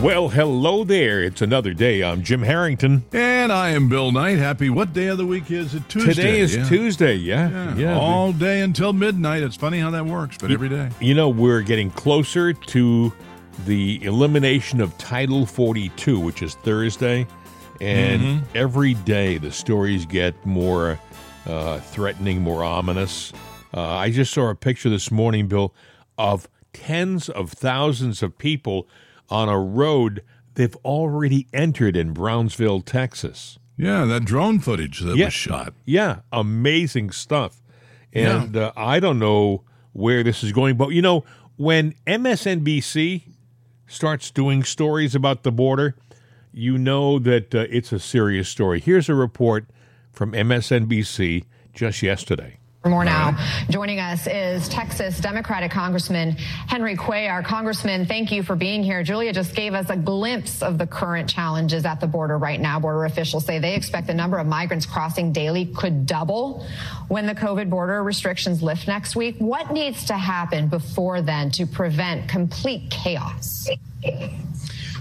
Well, hello there. It's another day. I'm Jim Harrington. And I am Bill Knight. Happy. What day of the week is it? Tuesday. Today is yeah. Tuesday. Yeah, Yeah. yeah. All day until midnight. It's funny how that works, but every day. You know, we're getting closer to the elimination of Title 42, which is Thursday. And Mm-hmm. every day the stories get more uh, threatening, more ominous. Uh, I just saw a picture this morning, Bill, of tens of thousands of people on a road they've already entered in Brownsville, Texas. Yeah, that drone footage that Yeah. was shot. Yeah, amazing stuff. And uh, I don't know where this is going, but you know, when MSNBC starts doing stories about the border, you know that uh, it's a serious story. Here's a report from MSNBC just yesterday. For more now. Mm-hmm. Joining us is Texas Democratic Congressman Henry Cuellar. Congressman, thank you for being here. Julia just gave us a glimpse of the current challenges at the border right now. Border officials say they expect the number of migrants crossing daily could double when the COVID border restrictions lift next week. What needs to happen before then to prevent complete chaos?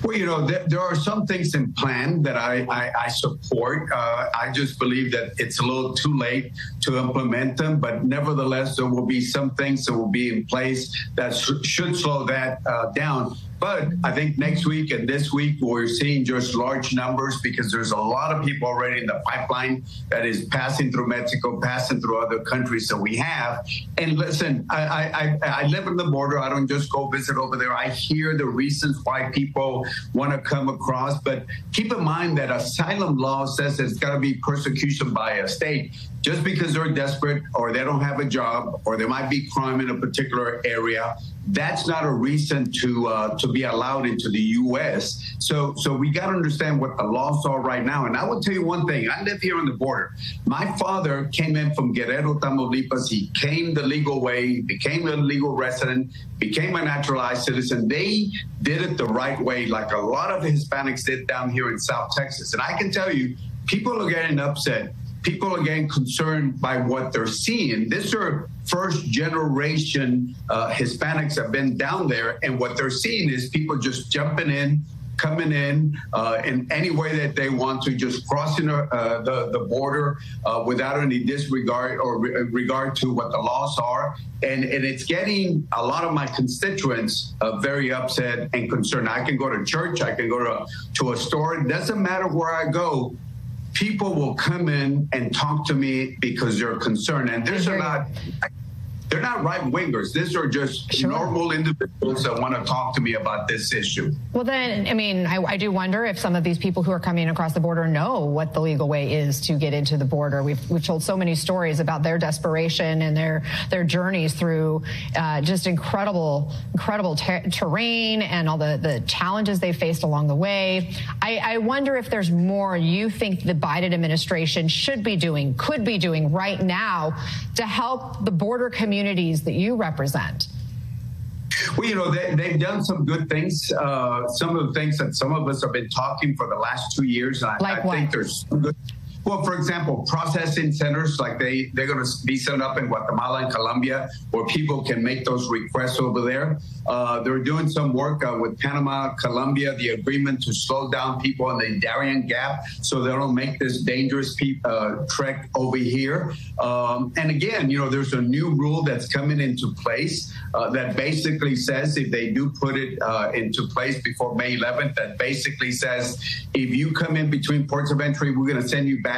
Well, you know, there, there are some things in plan that I, I, I support. Uh, I just believe that it's a little too late to implement them, but nevertheless, there will be some things that will be in place that sh- should slow that uh, down. But I think next week and this week, we're seeing just large numbers because there's a lot of people already in the pipeline that is passing through Mexico, passing through other countries that we have. And listen, I, I, I, live on the border. I don't just go visit over there. I hear the reasons why people want to come across. But keep in mind that asylum law says it's got to be persecution by a state. Just because they're desperate or they don't have a job or there might be crime in a particular area, that's not a reason to uh, to be allowed into the U.S. So so we got to understand what the laws are right now. And I will tell you one thing: I live here on the border. My father came in from Guerrero, Tamaulipas. He came the legal way, became a legal resident, became a naturalized citizen. They did it the right way, like a lot of Hispanics did down here in South Texas. And I can tell you, people are getting upset people are getting concerned by what they're seeing. These are first generation uh, Hispanics have been down there, and what they're seeing is people just jumping in. Coming in uh, in any way that they want to, just crossing uh, the the border uh, without any disregard or re- regard to what the laws are, and and it's getting a lot of my constituents uh, very upset and concerned. I can go to church, I can go to to a store. It doesn't matter where I go people will come in and talk to me because they're concerned. And there's mm-hmm. are not they're not right wingers. These are just Sure. normal individuals that want to talk to me about this issue. Well, then, I mean, I, I do wonder if some of these people who are coming across the border know what the legal way is to get into the border. We've we've told so many stories about their desperation and their their journeys through uh, just incredible, incredible ter- terrain and all the the challenges they faced along the way. I, I wonder if there's more you think the Biden administration should be doing, could be doing right now to help the border communities that you represent. Well, you know, they, they've done some good things. Uh, some of the things that some of us have been talking for the last two years. I, Like I think there's some good. Well, for example, processing centers like they they're going to be set up in Guatemala and Colombia, where people can make those requests over there. Uh, they're doing some work uh, with Panama, Colombia, the agreement to slow down people in the Darien Gap, so they don't make this dangerous pe- uh, trek over here. Um, and again, you know, there's a new rule that's coming into place uh, that basically says if they do put it uh, into place before May 11th, that basically says if you come in between ports of entry, we're going to send you back.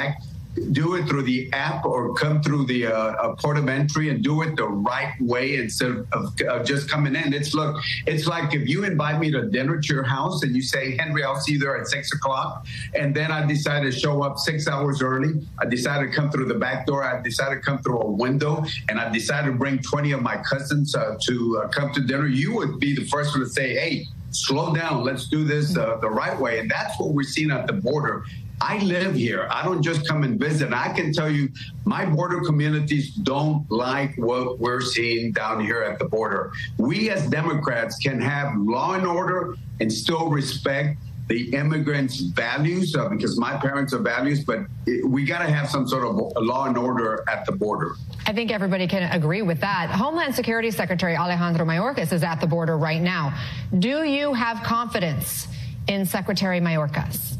Do it through the app or come through the uh, uh, port of entry and do it the right way instead of, of, just coming in. It's look, it's like if you invite me to dinner to your house and you say, Henry, I'll see you there at six o'clock, and then I decide to show up six hours early. I decided to come through the back door. I decided to come through a window, and I decided to bring 20 of my cousins uh, to uh, come to dinner. You would be the first one to say, hey, slow down. Let's do this uh, the right way. And that's what we're seeing at the border. I live here. I don't just come and visit. I can tell you, my border communities don't like what we're seeing down here at the border. We as Democrats can have law and order and still respect the immigrants' values uh, because my parents are values, but it, we got to have some sort of law and order at the border. I think everybody can agree with that. Homeland Security Secretary Alejandro Mayorkas is at the border right now. Do you have confidence in Secretary Mayorkas?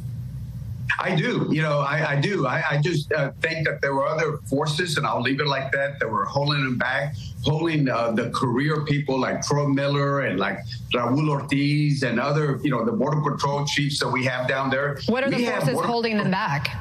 I do. You know, I, I do. I, I just uh, think that there were other forces, and I'll leave it like that, that were holding him back, holding uh, the career people like Troy Miller and like Raul Ortiz and other, you know, the Border Patrol chiefs that we have down there. What are we the forces holding them back?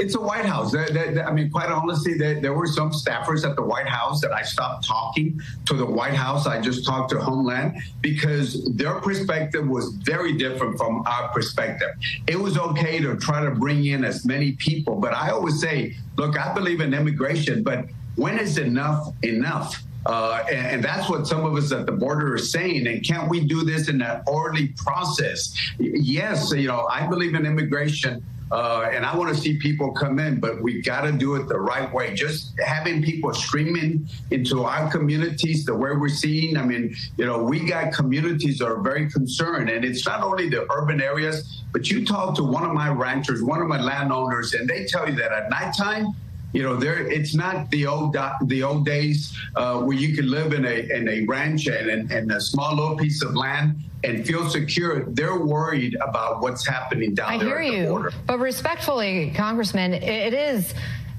It's a White House. They, they, I mean, quite honestly, they, there were some staffers at the White House that I stopped talking to the White House. I just talked to Homeland because their perspective was very different from our perspective. It was okay to try to bring in as many people, but I always say, look, I believe in immigration, but when is enough enough? Uh, and, and, that's what some of us at the border are saying. And can't we do this in an orderly process? Yes, you know, I believe in immigration, uh, and I want to see people come in, but we got to do it the right way. Just having people streaming into our communities, the way we're seeing, I mean, you know, we got communities that are very concerned. And it's not only the urban areas, but you talk to one of my ranchers, one of my landowners, and they tell you that at nighttime, you know, there it's not the old the old days uh, where you could live in a in a ranch and, and, a small little piece of land and feel secure. They're worried about what's happening down I there. I hear you, border. but respectfully, Congressman, it is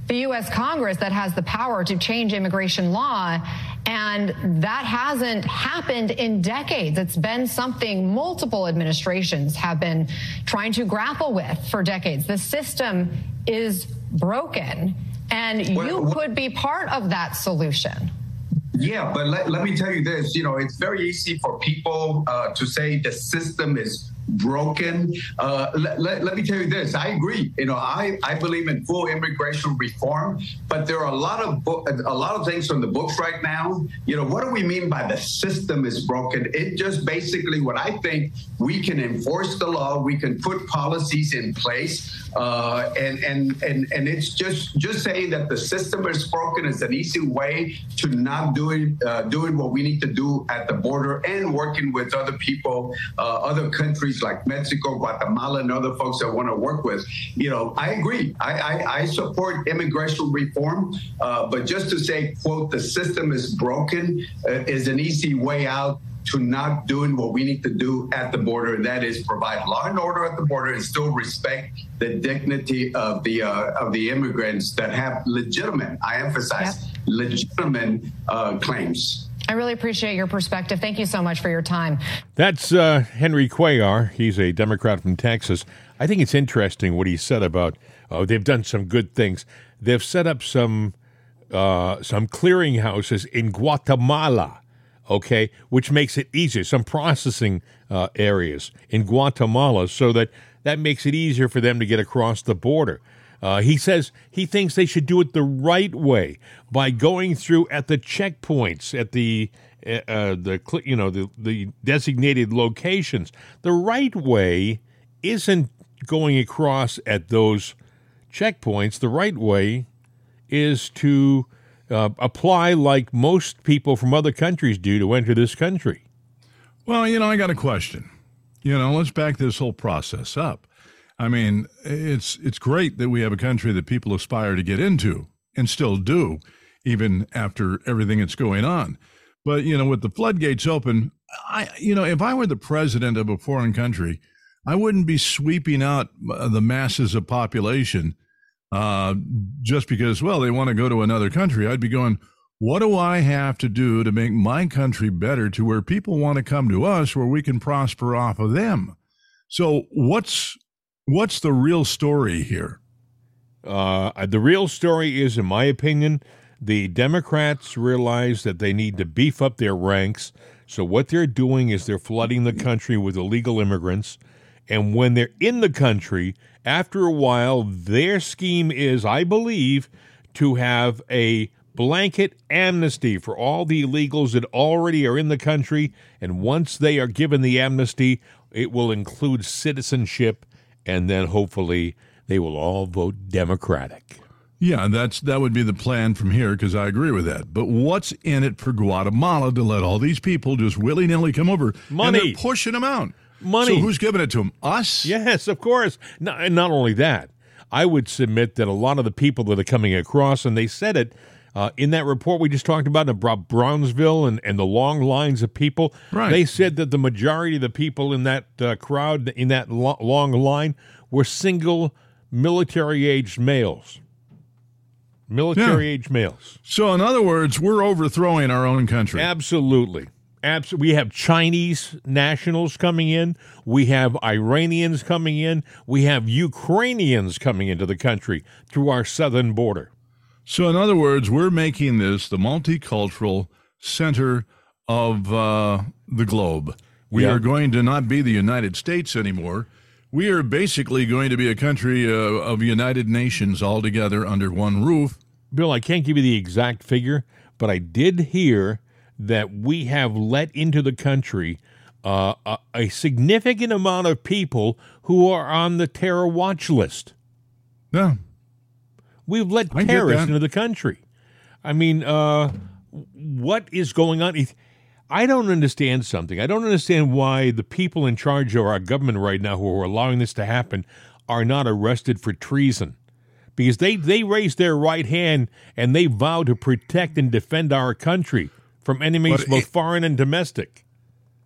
the U.S. Congress that has the power to change immigration law. And that hasn't happened in decades. It's been something multiple administrations have been trying to grapple with for decades. The system is broken. And you could be part of that solution. Yeah, but let, let me tell you this. You know, it's very easy for people uh, to say the system is broken. Uh, let, let, me tell you this. I agree. You know, I, I believe in full immigration reform, but there are a lot of bo- a lot of things from the books right now. You know, what do we mean by the system is broken? It just basically what I think we can enforce the law, we can put policies in place, uh, and and and and it's just just saying that the system is broken is an easy way to not doing uh, doing what we need to do at the border and working with other people, uh, other countries countries like Mexico, Guatemala, and other folks that want to work with. You know, I agree. I, I, I support immigration reform, uh, but just to say, quote, the system is broken uh, is an easy way out to not doing what we need to do at the border, and that is provide law and order at the border and still respect the dignity of the uh, of the immigrants that have legitimate, I emphasize, yep. legitimate uh, claims. I really appreciate your perspective. Thank you so much for your time. That's uh, Henry Cuellar. He's a Democrat from Texas. I think it's interesting what he said about oh, they've done some good things. They've set up some uh, some clearinghouses in Guatemala, okay, which makes it easier. Some processing uh, areas in Guatemala, so that that makes it easier for them to get across the border. Uh, he says he thinks they should do it the right way by going through at the checkpoints at the uh, uh, the you know the the designated locations. The right way isn't going across at those checkpoints. The right way is to uh, apply like most people from other countries do to enter this country. Well, you know, I got a question. You know, let's back this whole process up. I mean, it's it's great that we have a country that people aspire to get into and still do, even after everything that's going on. But you know, with the floodgates open, I you know, if I were the president of a foreign country, I wouldn't be sweeping out uh, the masses of population uh, just because well they want to go to another country. I'd be going. What do I have to do to make my country better to where people want to come to us where we can prosper off of them? So, what's What's the real story here? Uh, the real story is, in my opinion, the Democrats realize that they need to beef up their ranks. So what they're doing is they're flooding the country with illegal immigrants. And when they're in the country, after a while, their scheme is, I believe, to have a blanket amnesty for all the illegals that already are in the country. And once they are given the amnesty, it will include citizenship and then hopefully they will all vote Democratic. Yeah, that's that would be the plan from here because I agree with that. But what's in it for Guatemala to let all these people just willy nilly come over? Money, pushing them out. Money. So who's giving it to them? Us? Yes, of course. Not, not only that, I would submit that a lot of the people that are coming across, and they said it Uh, in that report we just talked about about Brownsville and, and the long lines of people, Right. they said that the majority of the people in that uh, crowd, in that lo- long line, were single military aged males. Military aged males. So, in other words, we're overthrowing our own country. Absolutely. Abs- we have Chinese nationals coming in. We have Iranians coming in. We have Ukrainians coming into the country through our southern border. So, in other words, we're making this the multicultural center of uh, the globe. We Yeah. are going to not be the United States anymore. We are basically going to be a country uh, of United Nations all together under one roof. Bill, I can't give you the exact figure, but I did hear that we have let into the country uh, a, a significant amount of people who are on the terror watch list. Yeah. We've let I terrorists into the country. I mean, uh, what is going on? I don't understand something. I don't understand why the people in charge of our government right now who are allowing this to happen are not arrested for treason. Because they, they raised their right hand and they vow to protect and defend our country from enemies both foreign and domestic.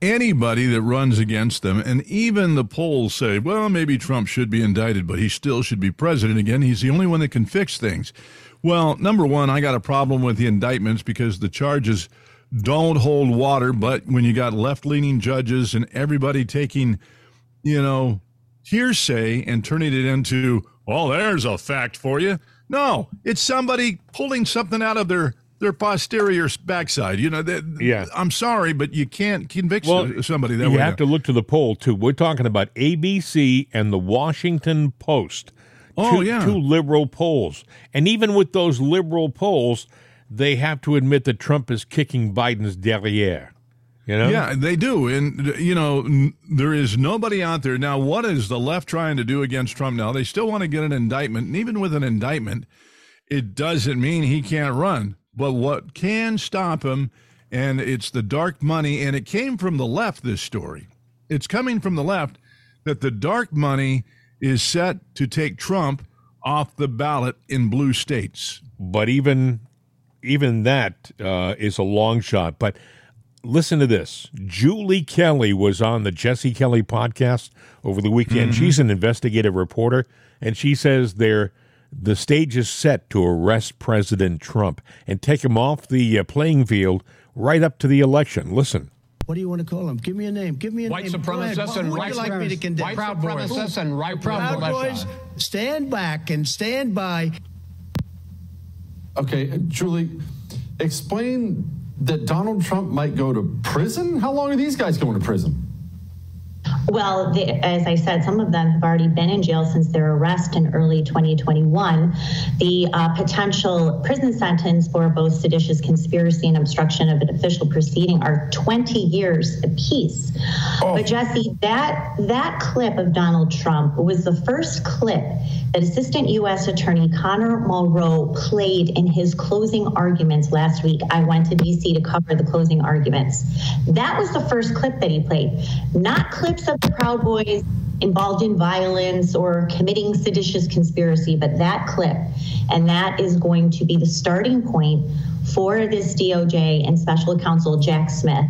Anybody that runs against them, and even the polls say, well, maybe Trump should be indicted, but he still should be president again. He's the only one that can fix things. Well, number one, I got a problem with the indictments because the charges don't hold water. But when you got left leaning judges and everybody taking, you know, hearsay and turning it into, well, there's a fact for you. No, it's somebody pulling something out of their their posterior backside. You know, that, Yeah. I'm sorry, but you can't convict Well, somebody that you way. have to look to the poll too. We're talking about ABC and the Washington Post. Oh, two, yeah. two liberal polls, and even with those liberal polls, they have to admit that Trump is kicking Biden's derriere. You know, Yeah, they do. And, you know, n- there is nobody out there. Now, what is the left trying to do against Trump now? They still want to get an indictment. And even with an indictment, it doesn't mean he can't run. But what can stop him, and it's the dark money, and it came from the left, this story. It's coming from the left that the dark money is set to take Trump off the ballot in blue states. but even even that uh, is a long shot. But listen to this: Julie Kelly was on the Jesse Kelly podcast over the weekend. She's an investigative reporter, and she says they're the stage is set to arrest President Trump and take him off the uh, playing field right up to the election. Listen. What do you want to call them? Give me a name. Give me a White name. Go ahead. supremacists What and would white you like me to supremacists- condemn? white Proud Boys. supremacists and right Proud militia. Boys, stand back and stand by. Okay, Julie, explain that Donald Trump might go to prison. How long are these guys going to prison? Well, the, as I said, some of them have already been in jail since their arrest in early 2021. The uh, potential prison sentence for both seditious conspiracy and obstruction of an official proceeding are 20 years apiece. But Jesse, that that clip of Donald Trump was the first clip that Assistant U.S. Attorney Conor Mulroe played in his closing arguments last week. I went to D.C. to cover the closing arguments. That was the first clip that he played, not clips of Proud Boys involved in violence or committing seditious conspiracy, but that clip. And that is going to be the starting point for this DOJ and special counsel Jack Smith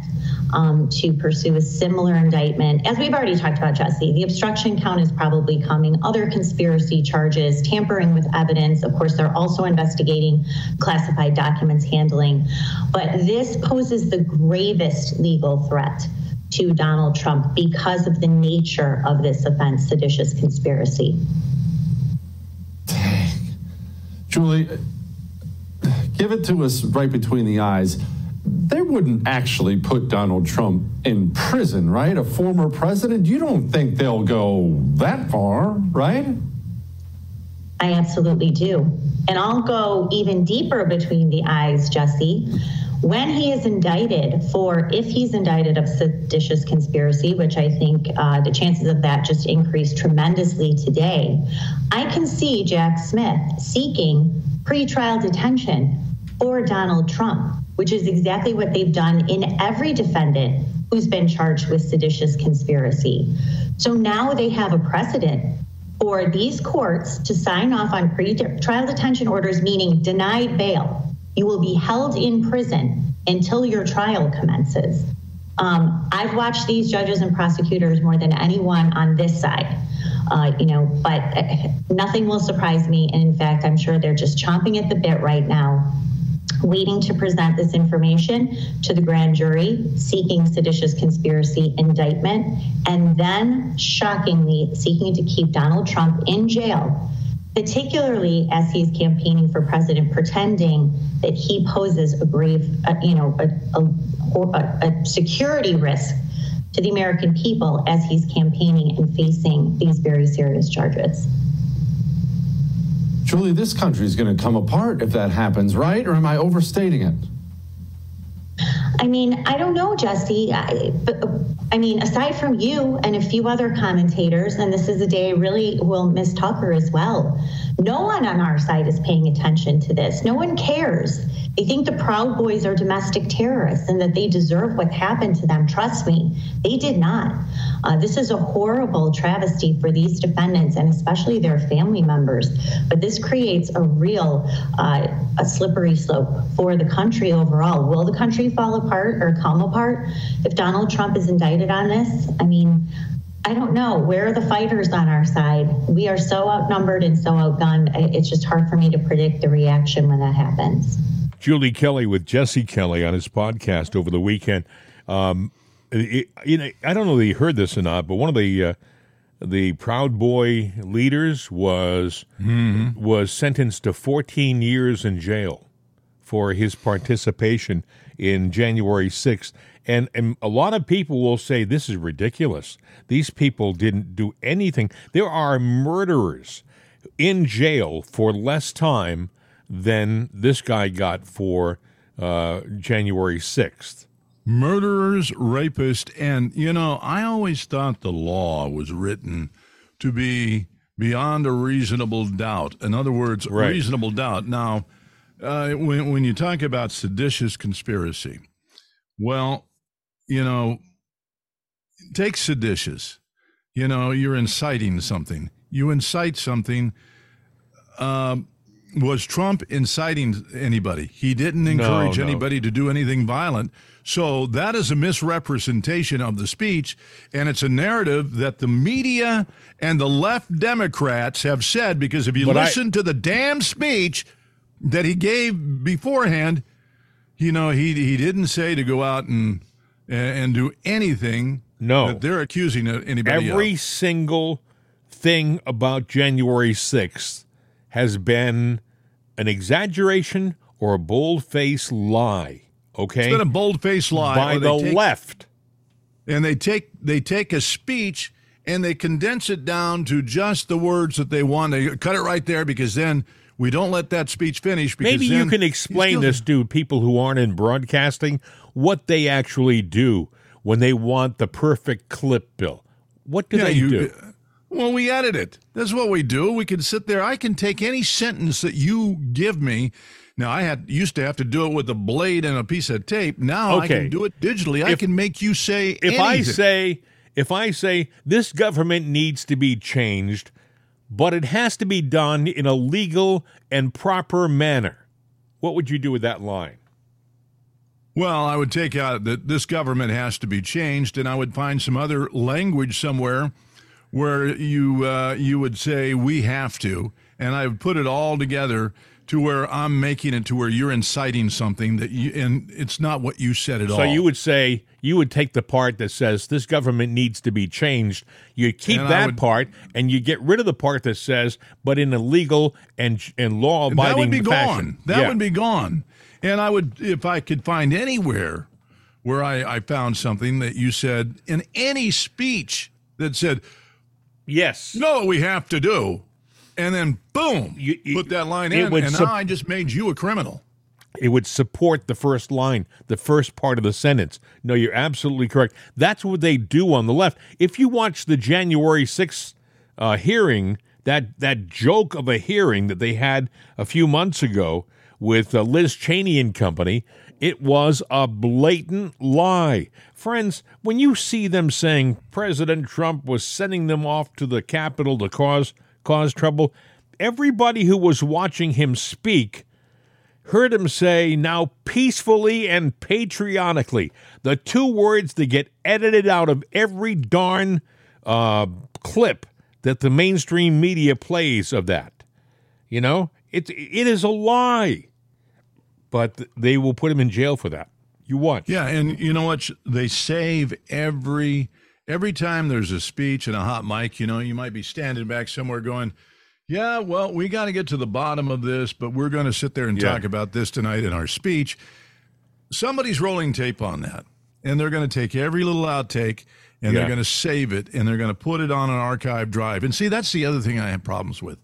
um, to pursue a similar indictment. As we've already talked about, Jesse, the obstruction count is probably coming, other conspiracy charges, tampering with evidence. Of course, they're also investigating classified documents handling. But this poses the gravest legal threat to Donald Trump because of the nature of this offense, seditious conspiracy. Dang. Julie, give it to us right between the eyes. They wouldn't actually put Donald Trump in prison, right? A former president. You don't think they'll go that far, right? I absolutely do. And I'll go even deeper between the eyes, Jesse. When he is indicted for, if he's indicted of seditious conspiracy, which I think uh, the chances of that just increased tremendously today, I can see Jack Smith seeking pretrial detention for Donald Trump, which is exactly what they've done in every defendant who's been charged with seditious conspiracy. So now they have a precedent for these courts to sign off on pre-trial detention orders, meaning denied bail You will be held in prison until your trial commences. Um, I've watched these judges and prosecutors more than anyone on this side. Uh, you know, but uh, nothing will surprise me. And in fact, I'm sure they're just chomping at the bit right now, waiting to present this information to the grand jury, seeking seditious conspiracy indictment, and then shockingly seeking to keep Donald Trump in jail particularly as he's campaigning for president, pretending that he poses a grave, uh, you know, a, a, a, security risk to the American people as he's campaigning and facing these very serious charges. Julie, this country is going to come apart if that happens, right? Or am I overstating it? I mean, I don't know, Jesse. I, but, I mean, aside from you and a few other commentators, and this is a day I really will miss Tucker as well. No one on our side is paying attention to this. No one cares. They think the Proud Boys are domestic terrorists and that they deserve what happened to them. Trust me, they did not. Uh, this is a horrible travesty for these defendants and especially their family members. But this creates a real uh, a slippery slope for the country overall. Will the country fall apart or come apart if Donald Trump is indicted on this? I mean, I don't know. Where are the fighters on our side? We are so outnumbered and so outgunned. It's just hard for me to predict the reaction when that happens. Julie Kelly with Jesse Kelly on his podcast over the weekend. Um, it, you know, I don't know if you heard this or not, but one of the uh, the Proud Boy leaders was mm-hmm. was sentenced to 14 years in jail for his participation in January 6th. And, and a lot of people will say this is ridiculous. These people didn't do anything. There are murderers in jail for less time than this guy got for uh, January 6th. Murderers, rapists, and, you know, I always thought the law was written to be beyond a reasonable doubt. In other words, right. reasonable doubt. Now, uh, when, when you talk about seditious conspiracy, well, you know, take seditious. You know, you're inciting something. You incite something. Um, was Trump inciting anybody? He didn't encourage no, no. anybody to do anything violent. So that is a misrepresentation of the speech, and it's a narrative that the media and the left Democrats have said. Because if you but listen I, to the damn speech that he gave beforehand, you know he he didn't say to go out and and do anything. No, that they're accusing anybody. Every of. single thing about January sixth has been an exaggeration or a bold faced lie. Okay, it's been a bold faced lie by the take, left, and they take they take a speech and they condense it down to just the words that they want. They cut it right there because then we don't let that speech finish. Maybe you can explain this to people who aren't in broadcasting what they actually do when they want the perfect clip, Bill. What do yeah, they you, do? Well, we edit it. That's what we do. We can sit there. I can take any sentence that you give me. Now, I had used to have to do it with a blade and a piece of tape. Now okay. I can do it digitally. If, I can make you say if anything. I say if I say this government needs to be changed, but it has to be done in a legal and proper manner. What would you do with that line? Well, I would take out that this government has to be changed, and I would find some other language somewhere where you uh, you would say we have to, and I've put it all together to where I'm making it to where you're inciting something that you and it's not what you said at so all. So you would say you would take the part that says this government needs to be changed. You keep and that would, part and you get rid of the part that says but in a legal and and law abiding That would be fashion. gone. That yeah. would be gone. And I would if I could find anywhere where I, I found something that you said in any speech that said Yes. You know what we have to do? And then boom, you, you, put that line in, and su- I just made you a criminal. It would support the first line, the first part of the sentence. No, you're absolutely correct. That's what they do on the left. If you watch the January 6th uh, hearing, that, that joke of a hearing that they had a few months ago with uh, Liz Cheney and company, it was a blatant lie. Friends, when you see them saying President Trump was sending them off to the Capitol to cause cause trouble, everybody who was watching him speak heard him say now peacefully and patriotically, the two words that get edited out of every darn uh, clip that the mainstream media plays of that. You know, it, it is a lie. But they will put him in jail for that. You watch. Yeah, and you know what? They save every every time there's a speech and a hot mic. You know, you might be standing back somewhere going, "Yeah, well, we got to get to the bottom of this, but we're going to sit there and Yeah. talk about this tonight in our speech." Somebody's rolling tape on that, and they're going to take every little outtake and Yeah. they're going to save it and they're going to put it on an archive drive. And see, that's the other thing I have problems with,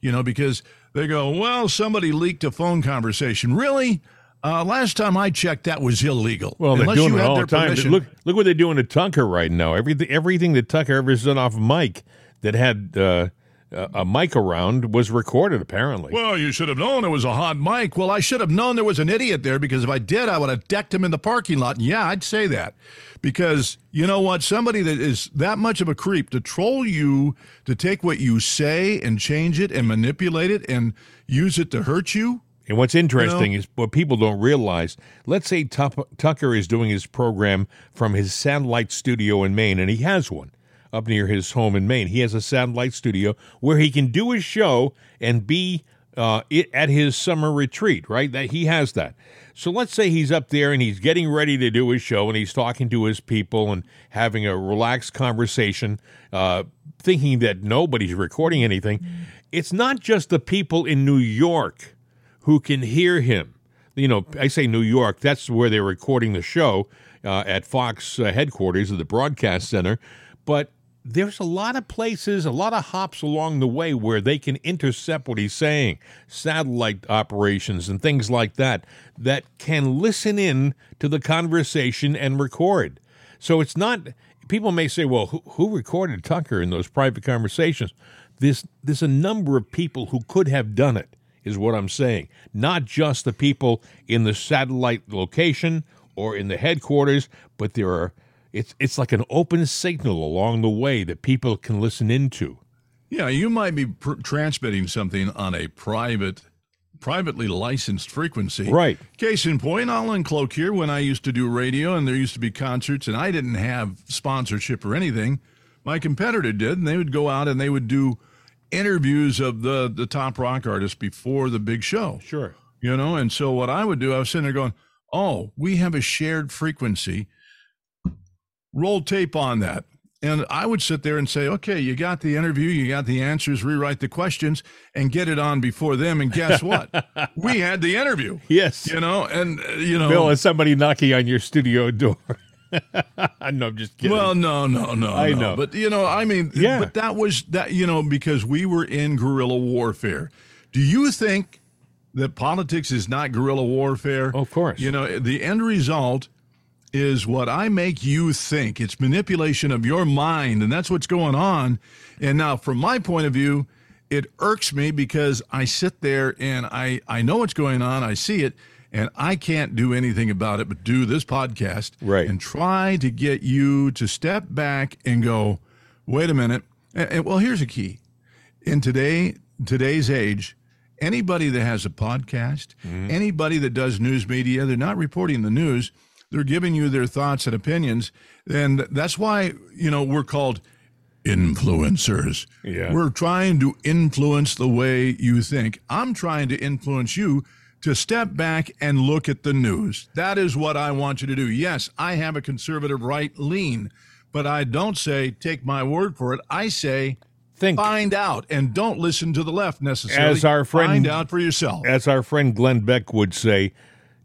you know, because they go, well, somebody leaked a phone conversation. Really? Uh, last time I checked, that was illegal. Well, they're Unless doing you it all the time. permission. Look, look what they're doing to Tucker right now. Everything, everything that Tucker ever done off mic that had uh, a a mic around was recorded. Apparently, Well, you should have known it was a hot mic. Well, I should have known there was an idiot there because if I did, I would have decked him in the parking lot. And yeah, I'd say that. Because you know what? Somebody that is that much of a creep to troll you, to take what you say and change it and manipulate it and use it to hurt you. And what's interesting You know? is what people don't realize. Let's say Tup- Tucker is doing his program from his satellite studio in Maine, and he has one up near his home in Maine. He has a satellite studio where he can do his show and be uh, it, at his summer retreat. Right? That he has that. So let's say he's up there and he's getting ready to do his show, and he's talking to his people and having a relaxed conversation, uh, thinking that nobody's recording anything. It's not just the people in New York who can hear him. You know, I say New York, that's where they're recording the show uh, at Fox uh, headquarters of the broadcast center. But there's a lot of places, a lot of hops along the way where they can intercept what he's saying, satellite operations and things like that, that can listen in to the conversation and record. So it's not, people may say, well, who, who recorded Tucker in those private conversations? There's, there's a number of people who could have done it is what I'm saying. Not just the people in the satellite location or in the headquarters, but there are it's it's like an open signal along the way that people can listen into. Yeah, you might be pr- transmitting something on a private, privately licensed frequency. Right. Case in point, I'll uncloak here. When I used to do radio and there used to be concerts and I didn't have sponsorship or anything, my competitor did, and they would go out and they would do interviews of the the top rock artists before the big show. Sure. You know, and so what I would do, I was sitting there going, "Oh, we have a shared frequency. Roll tape on that." And I would sit there and say, "Okay, you got the interview, you got the answers, rewrite the questions, and get it on before them." And guess what? we had the interview. Yes. You know, and uh, you know, Bill, is somebody knocking on your studio door? no, I'm just kidding. Well, no, no, no. I no. know. But, you know, I mean, Yeah. but that was that, you know, because we were in guerrilla warfare. Do you think that politics is not guerrilla warfare? Of course. You know, the end result is what I make you think. It's manipulation of your mind, and that's what's going on. And now, from my point of view, it irks me because I sit there and I, I know what's going on, I see it, and I can't do anything about it but do this podcast Right. and try to get you to step back and go, wait a minute. And, and, well, here's a key. In today today's age, anybody that has a podcast, mm-hmm. anybody that does news media, they're not reporting the news. They're giving you their thoughts and opinions. And that's why, you know, we're called influencers. Yeah. We're trying to influence the way you think. I'm trying to influence you to step back and look at the news. That is what I want you to do. Yes, I have a conservative right lean, but I don't say take my word for it. I say Think. find out and don't listen to the left necessarily. As our friend- find out for yourself. As our friend Glenn Beck would say,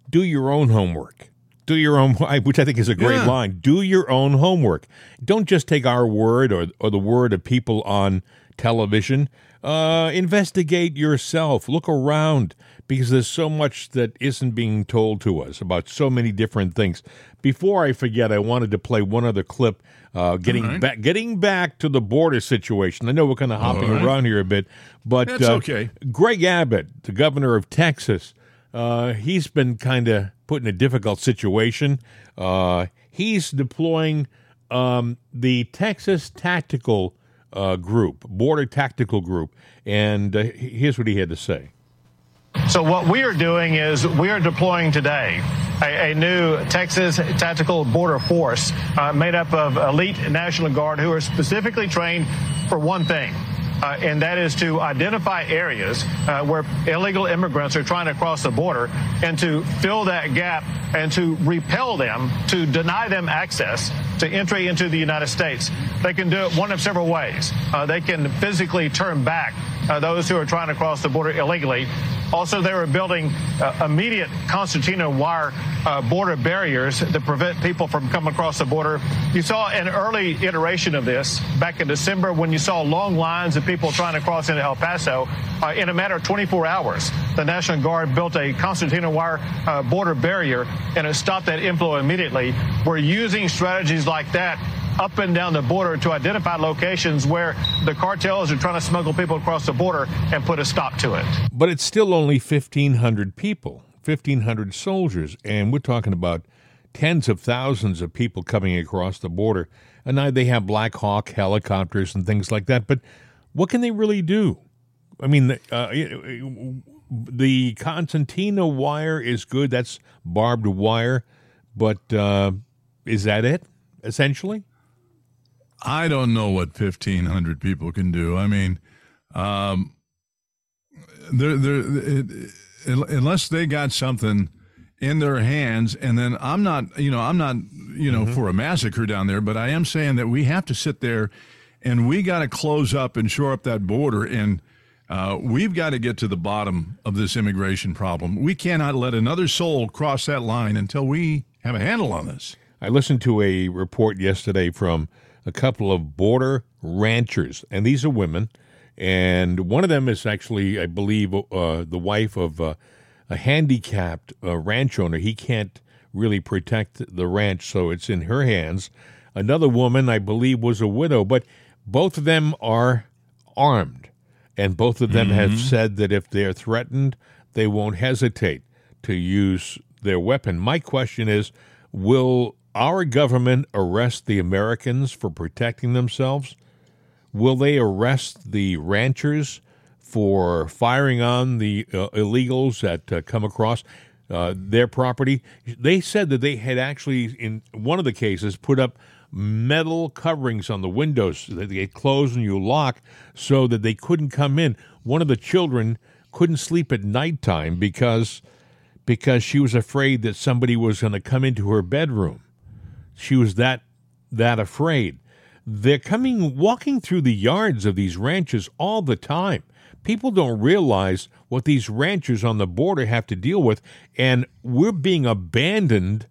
do your own homework. Do your own, which I think is a great Yeah. line. Do your own homework. Don't just take our word or, or the word of people on television. Uh, investigate yourself. Look around because there's so much that isn't being told to us about so many different things. Before I forget, I wanted to play one other clip. Uh, getting right. back, getting back to the border situation. I know we're kind of hopping right. around here a bit, but uh, okay. Greg Abbott, the governor of Texas, uh, he's been kind of put in a difficult situation. Uh, he's deploying um, the Texas Tactical uh, Group, Border Tactical Group, and uh, here's what he had to say. So what we are doing is we are deploying today a, a new Texas Tactical Border Force uh, made up of elite National Guard who are specifically trained for one thing uh, and that is to identify areas uh, where illegal immigrants are trying to cross the border and to fill that gap and to repel them, to deny them access to entry into the United States. They can do it one of several ways. Uh, they can physically turn back uh, those who are trying to cross the border illegally. Also, they were building uh, immediate Constantino wire uh, border barriers that prevent people from coming across the border. You saw an early iteration of this back in December when you saw long lines of people trying to cross into El Paso. Uh, in a matter of 24 hours, the National Guard built a Constantino wire uh, border barrier and it stopped that inflow immediately. We're using strategies like that up and down the border to identify locations where the cartels are trying to smuggle people across the border and put a stop to it. But it's still only 1,500 people, 1,500 soldiers, and we're talking about tens of thousands of people coming across the border. And now they have Black Hawk helicopters and things like that. But what can they really do? I mean, uh, the concertina wire is good. That's barbed wire. But uh, is that it, essentially? I don't know what 1,500 people can do. I mean, um, they're, they're, it, unless they got something in their hands, and then I'm not, you know, I'm not, you know, mm-hmm. for a massacre down there, but I am saying that we have to sit there and we got to close up and shore up that border and uh, we've got to get to the bottom of this immigration problem. We cannot let another soul cross that line until we have a handle on this. I listened to a report yesterday from a couple of border ranchers, and these are women. And one of them is actually, I believe, uh, the wife of uh, a handicapped uh, ranch owner. He can't really protect the ranch, so it's in her hands. Another woman, I believe, was a widow, but both of them are armed. And both of them mm-hmm. have said that if they're threatened, they won't hesitate to use their weapon. My question is will our government arrest the Americans for protecting themselves? Will they arrest the ranchers for firing on the uh, illegals that uh, come across uh, their property? They said that they had actually, in one of the cases, put up metal coverings on the windows that they close and you lock so that they couldn't come in. One of the children couldn't sleep at nighttime because because she was afraid that somebody was going to come into her bedroom. She was that that afraid. They're coming walking through the yards of these ranches all the time. People don't realize what these ranchers on the border have to deal with, and we're being abandoned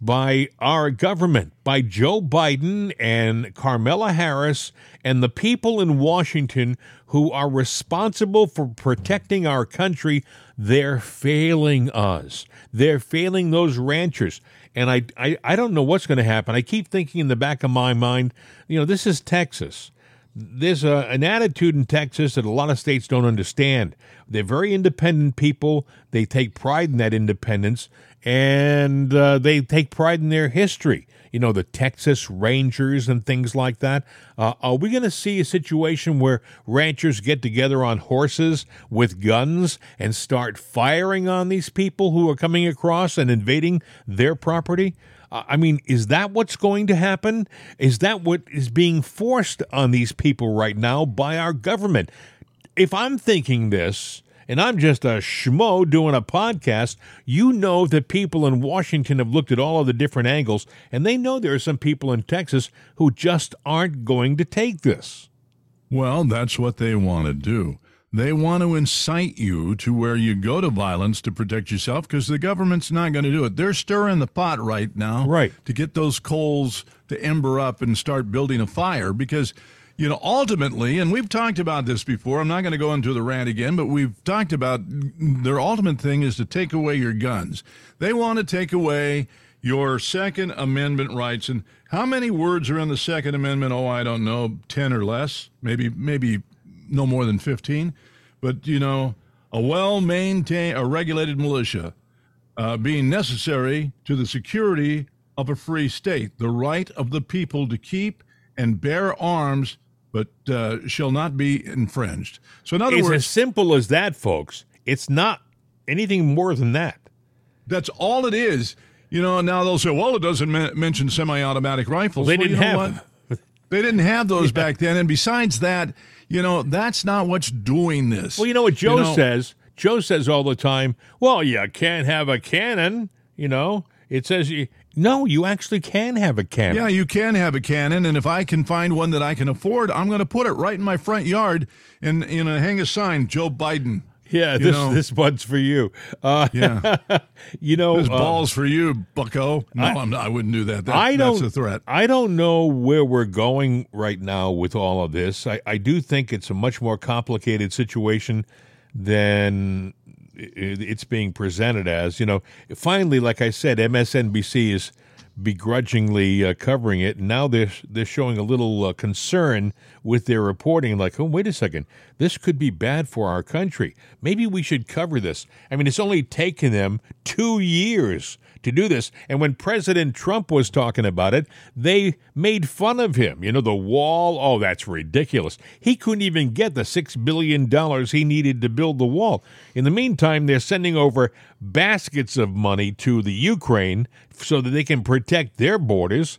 by our government, by Joe Biden and Kamala Harris and the people in Washington who are responsible for protecting our country. They're failing us. They're failing those ranchers and I, I, I don't know what's going to happen. I keep thinking in the back of my mind, you know, this is Texas. There's a, an attitude in Texas that a lot of states don't understand. They're very independent people. They take pride in that independence, and uh, they take pride in their history you know, the Texas Rangers and things like that. Uh, are we going to see a situation where ranchers get together on horses with guns and start firing on these people who are coming across and invading their property? I mean, is that what's going to happen? Is that what is being forced on these people right now by our government? If I'm thinking this, and I'm just a schmo doing a podcast, you know that people in Washington have looked at all of the different angles, and they know there are some people in Texas who just aren't going to take this. Well, that's what they want to do. They want to incite you to where you go to violence to protect yourself because the government's not going to do it. They're stirring the pot right now right. to get those coals to ember up and start building a fire because – you know, ultimately, and we've talked about this before. I'm not going to go into the rant again, but we've talked about their ultimate thing is to take away your guns. They want to take away your Second Amendment rights. And how many words are in the Second Amendment? Oh, I don't know, ten or less, maybe, maybe no more than fifteen. But you know, a well-maintained, a regulated militia uh, being necessary to the security of a free state, the right of the people to keep and bear arms but uh, shall not be infringed. So, in other it's words, as simple as that, folks. It's not anything more than that. That's all it is. You know, now they'll say, well, it doesn't mention semi automatic rifles. Well, they well, didn't you know have what? They didn't have those yeah. back then. And besides that, you know, that's not what's doing this. Well, you know what Joe you know, says? Joe says all the time, well, you can't have a cannon, you know. It says you no, you actually can have a cannon. Yeah, you can have a cannon, and if I can find one that I can afford, I'm going to put it right in my front yard and you know hang a sign, Joe Biden. Yeah, this know. this one's for you. Uh, yeah, you know, this uh, ball's for you, Bucko. No, I, not, I wouldn't do that. that I don't. That's a threat. I don't know where we're going right now with all of this. I, I do think it's a much more complicated situation than it's being presented as. You know, finally, like I said, MSNBC is begrudgingly uh, covering it. Now they're they're showing a little uh, concern with their reporting, like, oh, wait a second, this could be bad for our country. Maybe we should cover this. I mean, it's only taken them two years to do this. And when President Trump was talking about it, they made fun of him. You know, the wall, oh, that's ridiculous. He couldn't even get the $6 billion he needed to build the wall. In the meantime, they're sending over baskets of money to the Ukraine so that they can protect their borders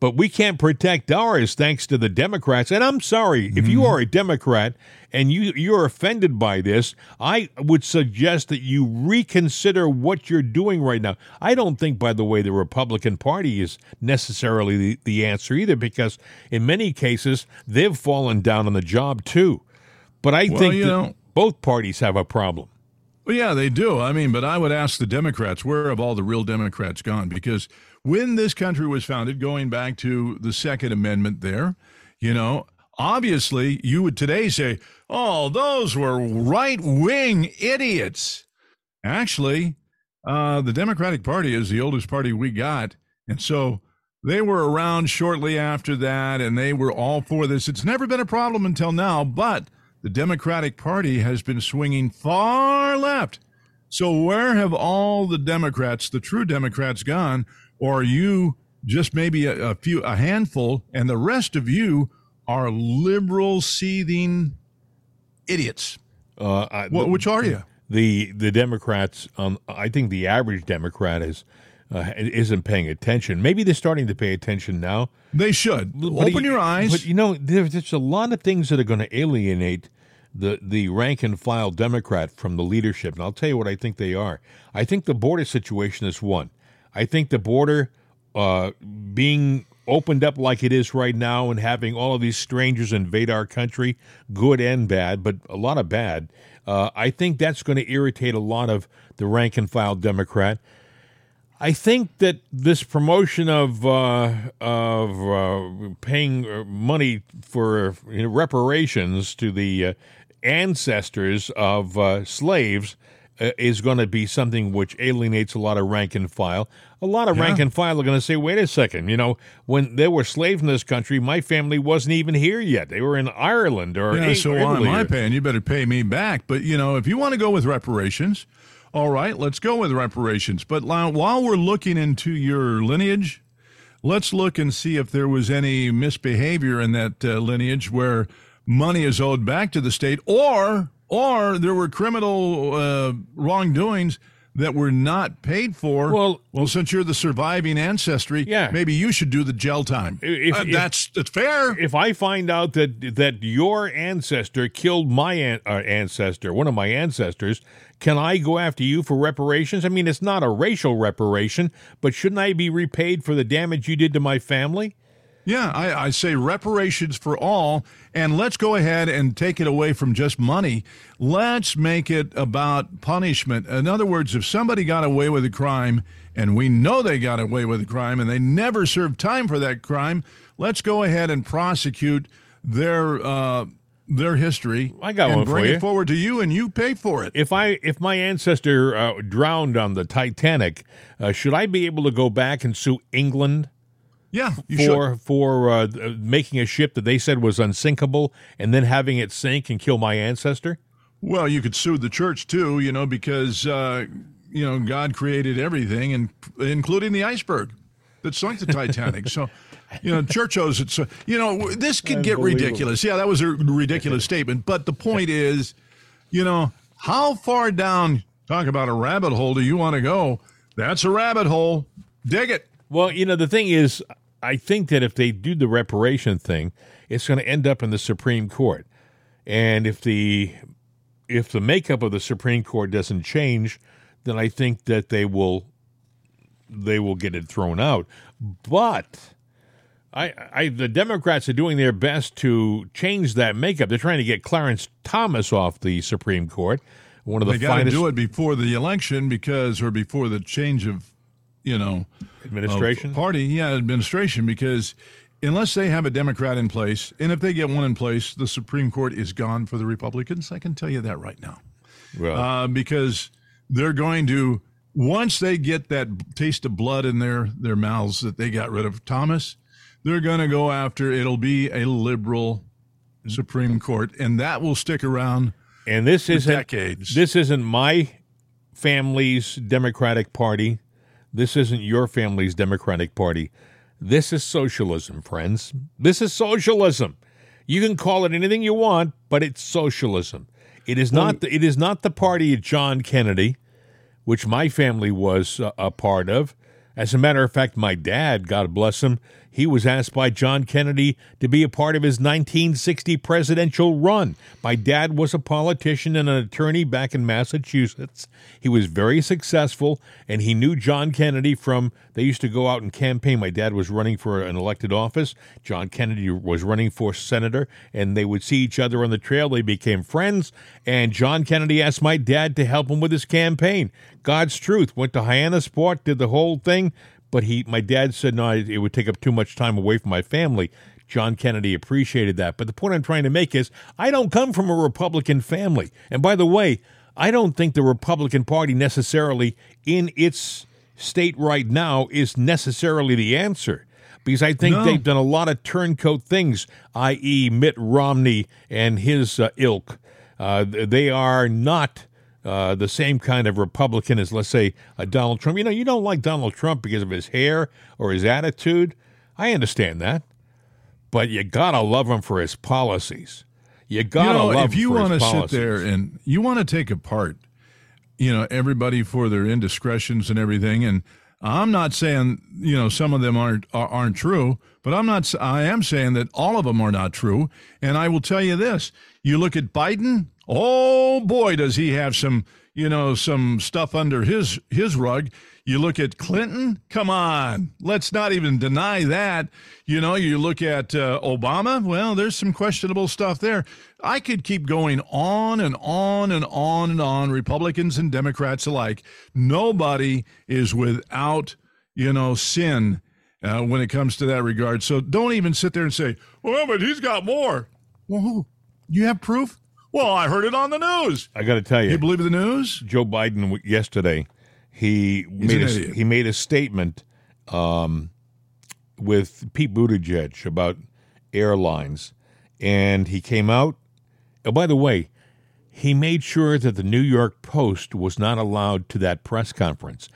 but we can't protect ours thanks to the Democrats. And I'm sorry, if you mm-hmm. are a Democrat and you you're offended by this, I would suggest that you reconsider what you're doing right now. I don't think, by the way, the Republican Party is necessarily the, the answer either, because in many cases they've fallen down on the job too. But I well, think you know, both parties have a problem. Well, yeah, they do. I mean, but I would ask the Democrats, where have all the real Democrats gone? Because when this country was founded, going back to the Second Amendment there, you know, obviously you would today say, oh, those were right wing idiots. Actually, uh, the Democratic Party is the oldest party we got. And so they were around shortly after that and they were all for this. It's never been a problem until now, but the Democratic Party has been swinging far left. So, where have all the Democrats, the true Democrats, gone? Or you just maybe a, a few, a handful, and the rest of you are liberal, seething idiots? Uh, I, what, which are you? The the Democrats, um, I think the average Democrat is uh, isn't paying attention. Maybe they're starting to pay attention now. They should but open you, your eyes. But you know, there's, there's a lot of things that are going to alienate the the rank and file Democrat from the leadership, and I'll tell you what I think they are. I think the border situation is one. I think the border uh, being opened up like it is right now and having all of these strangers invade our country, good and bad, but a lot of bad. Uh, I think that's going to irritate a lot of the rank and file Democrat. I think that this promotion of uh, of uh, paying uh, money for you know, reparations to the uh, ancestors of uh, slaves is going to be something which alienates a lot of rank and file. A lot of yeah. rank and file are going to say, "Wait a second, you know, when there were slaves in this country, my family wasn't even here yet. They were in Ireland or yeah." so why am I paying? You better pay me back. But you know, if you want to go with reparations, all right, let's go with reparations. But while we're looking into your lineage, let's look and see if there was any misbehavior in that uh, lineage where money is owed back to the state, or or there were criminal uh, wrongdoings that were not paid for. Well, well, since you're the surviving ancestry, yeah. maybe you should do the jail time. If, uh, if, that's that's fair. If I find out that that your ancestor killed my an, uh, ancestor, one of my ancestors, can I go after you for reparations? I mean, it's not a racial reparation, but shouldn't I be repaid for the damage you did to my family? Yeah, I, I, say reparations for all, and let's go ahead and take it away from just money. Let's make it about punishment. In other words, if somebody got away with a crime, and we know they got away with a crime, and they never served time for that crime, let's go ahead and prosecute their. Uh, their history. I got and one bring for it forward to you, and you pay for it. If I if my ancestor uh, drowned on the Titanic, uh, should I be able to go back and sue England yeah, for should. for uh, making a ship that they said was unsinkable and then having it sink and kill my ancestor? Well, you could sue the church too, you know, because uh, you know God created everything, and including the iceberg that sunk the Titanic. so, you know, church owes it. So, you know, this could get ridiculous. Yeah, that was a ridiculous statement. But the point is, you know, how far down Talk about a rabbit hole. Do you want to go? That's a rabbit hole. Dig it. Well, you know, the thing is, I think that if they do the reparation thing, it's going to end up in the Supreme Court. And if the if the makeup of the Supreme Court doesn't change, then I think that they will they will get it thrown out. But I, I the Democrats are doing their best to change that makeup. They're trying to get Clarence Thomas off the Supreme Court. One of the They got to do it before the election because, or before the change of, you know, administration. party, yeah, administration, because unless they have a Democrat in place, and if they get one in place, the Supreme Court is gone for the Republicans. I can tell you that right now. Well, uh, because they're going to once they get that taste of blood in their their mouths that they got rid of Thomas, they're going to go after. It'll be a liberal Supreme Court, and that will stick around. and this isn't decades. this isn't my family's Democratic Party. This isn't your family's Democratic Party. This is socialism, friends. This is socialism. You can call it anything you want, but it's socialism. It is not. The, it is not the party of John Kennedy, which my family was uh, a part of. As a matter of fact, my dad, God bless him, he was asked by John Kennedy to be a part of his 1960 presidential run. My dad was a politician and an attorney back in Massachusetts. He was very successful, and he knew John Kennedy from, they used to go out and campaign. My dad was running for an elected office. John Kennedy was running for senator, and they would see each other on the trail. They became friends, and John Kennedy asked my dad to help him with his campaign. God's truth went to Hyannisport, did the whole thing, but he, my dad said no, it would take up too much time away from my family. John Kennedy appreciated that. But the point I'm trying to make is I don't come from a Republican family. And by the way, I don't think the Republican Party necessarily in its state right now is necessarily the answer. Because I think No. they've done a lot of turncoat things, i.e., Mitt Romney and his uh, ilk. Uh, they are not uh, the same kind of Republican as, let's say, a Donald Trump. You know, you don't like Donald Trump because of his hair or his attitude. I understand that, but you gotta love him for his policies. You gotta you know, love if you want to sit there and you want to take apart, you know, everybody for their indiscretions and everything, and I'm not saying you know some of them aren't are- aren't true, but I'm not. I am saying that all of them are not true. And I will tell you this: you look at Biden. Oh boy, does he have some you know some stuff under his his rug. You look at Clinton. Come on, let's not even deny that. You know, you look at uh, Obama. Well, there's some questionable stuff there. I could keep going on and on and on and on. Republicans and Democrats alike. Nobody is without you know sin uh, when it comes to that regard. So don't even sit there and say, "Well, but he's got more." Well? You have proof? Well, I heard it on the news. I got to tell you, You believe the news? Joe Biden yesterday, he made a, idiot. he made a statement um, with Pete Buttigieg about airlines, and he came out. Oh, by the way, he made sure that the New York Post was not allowed to that press conference.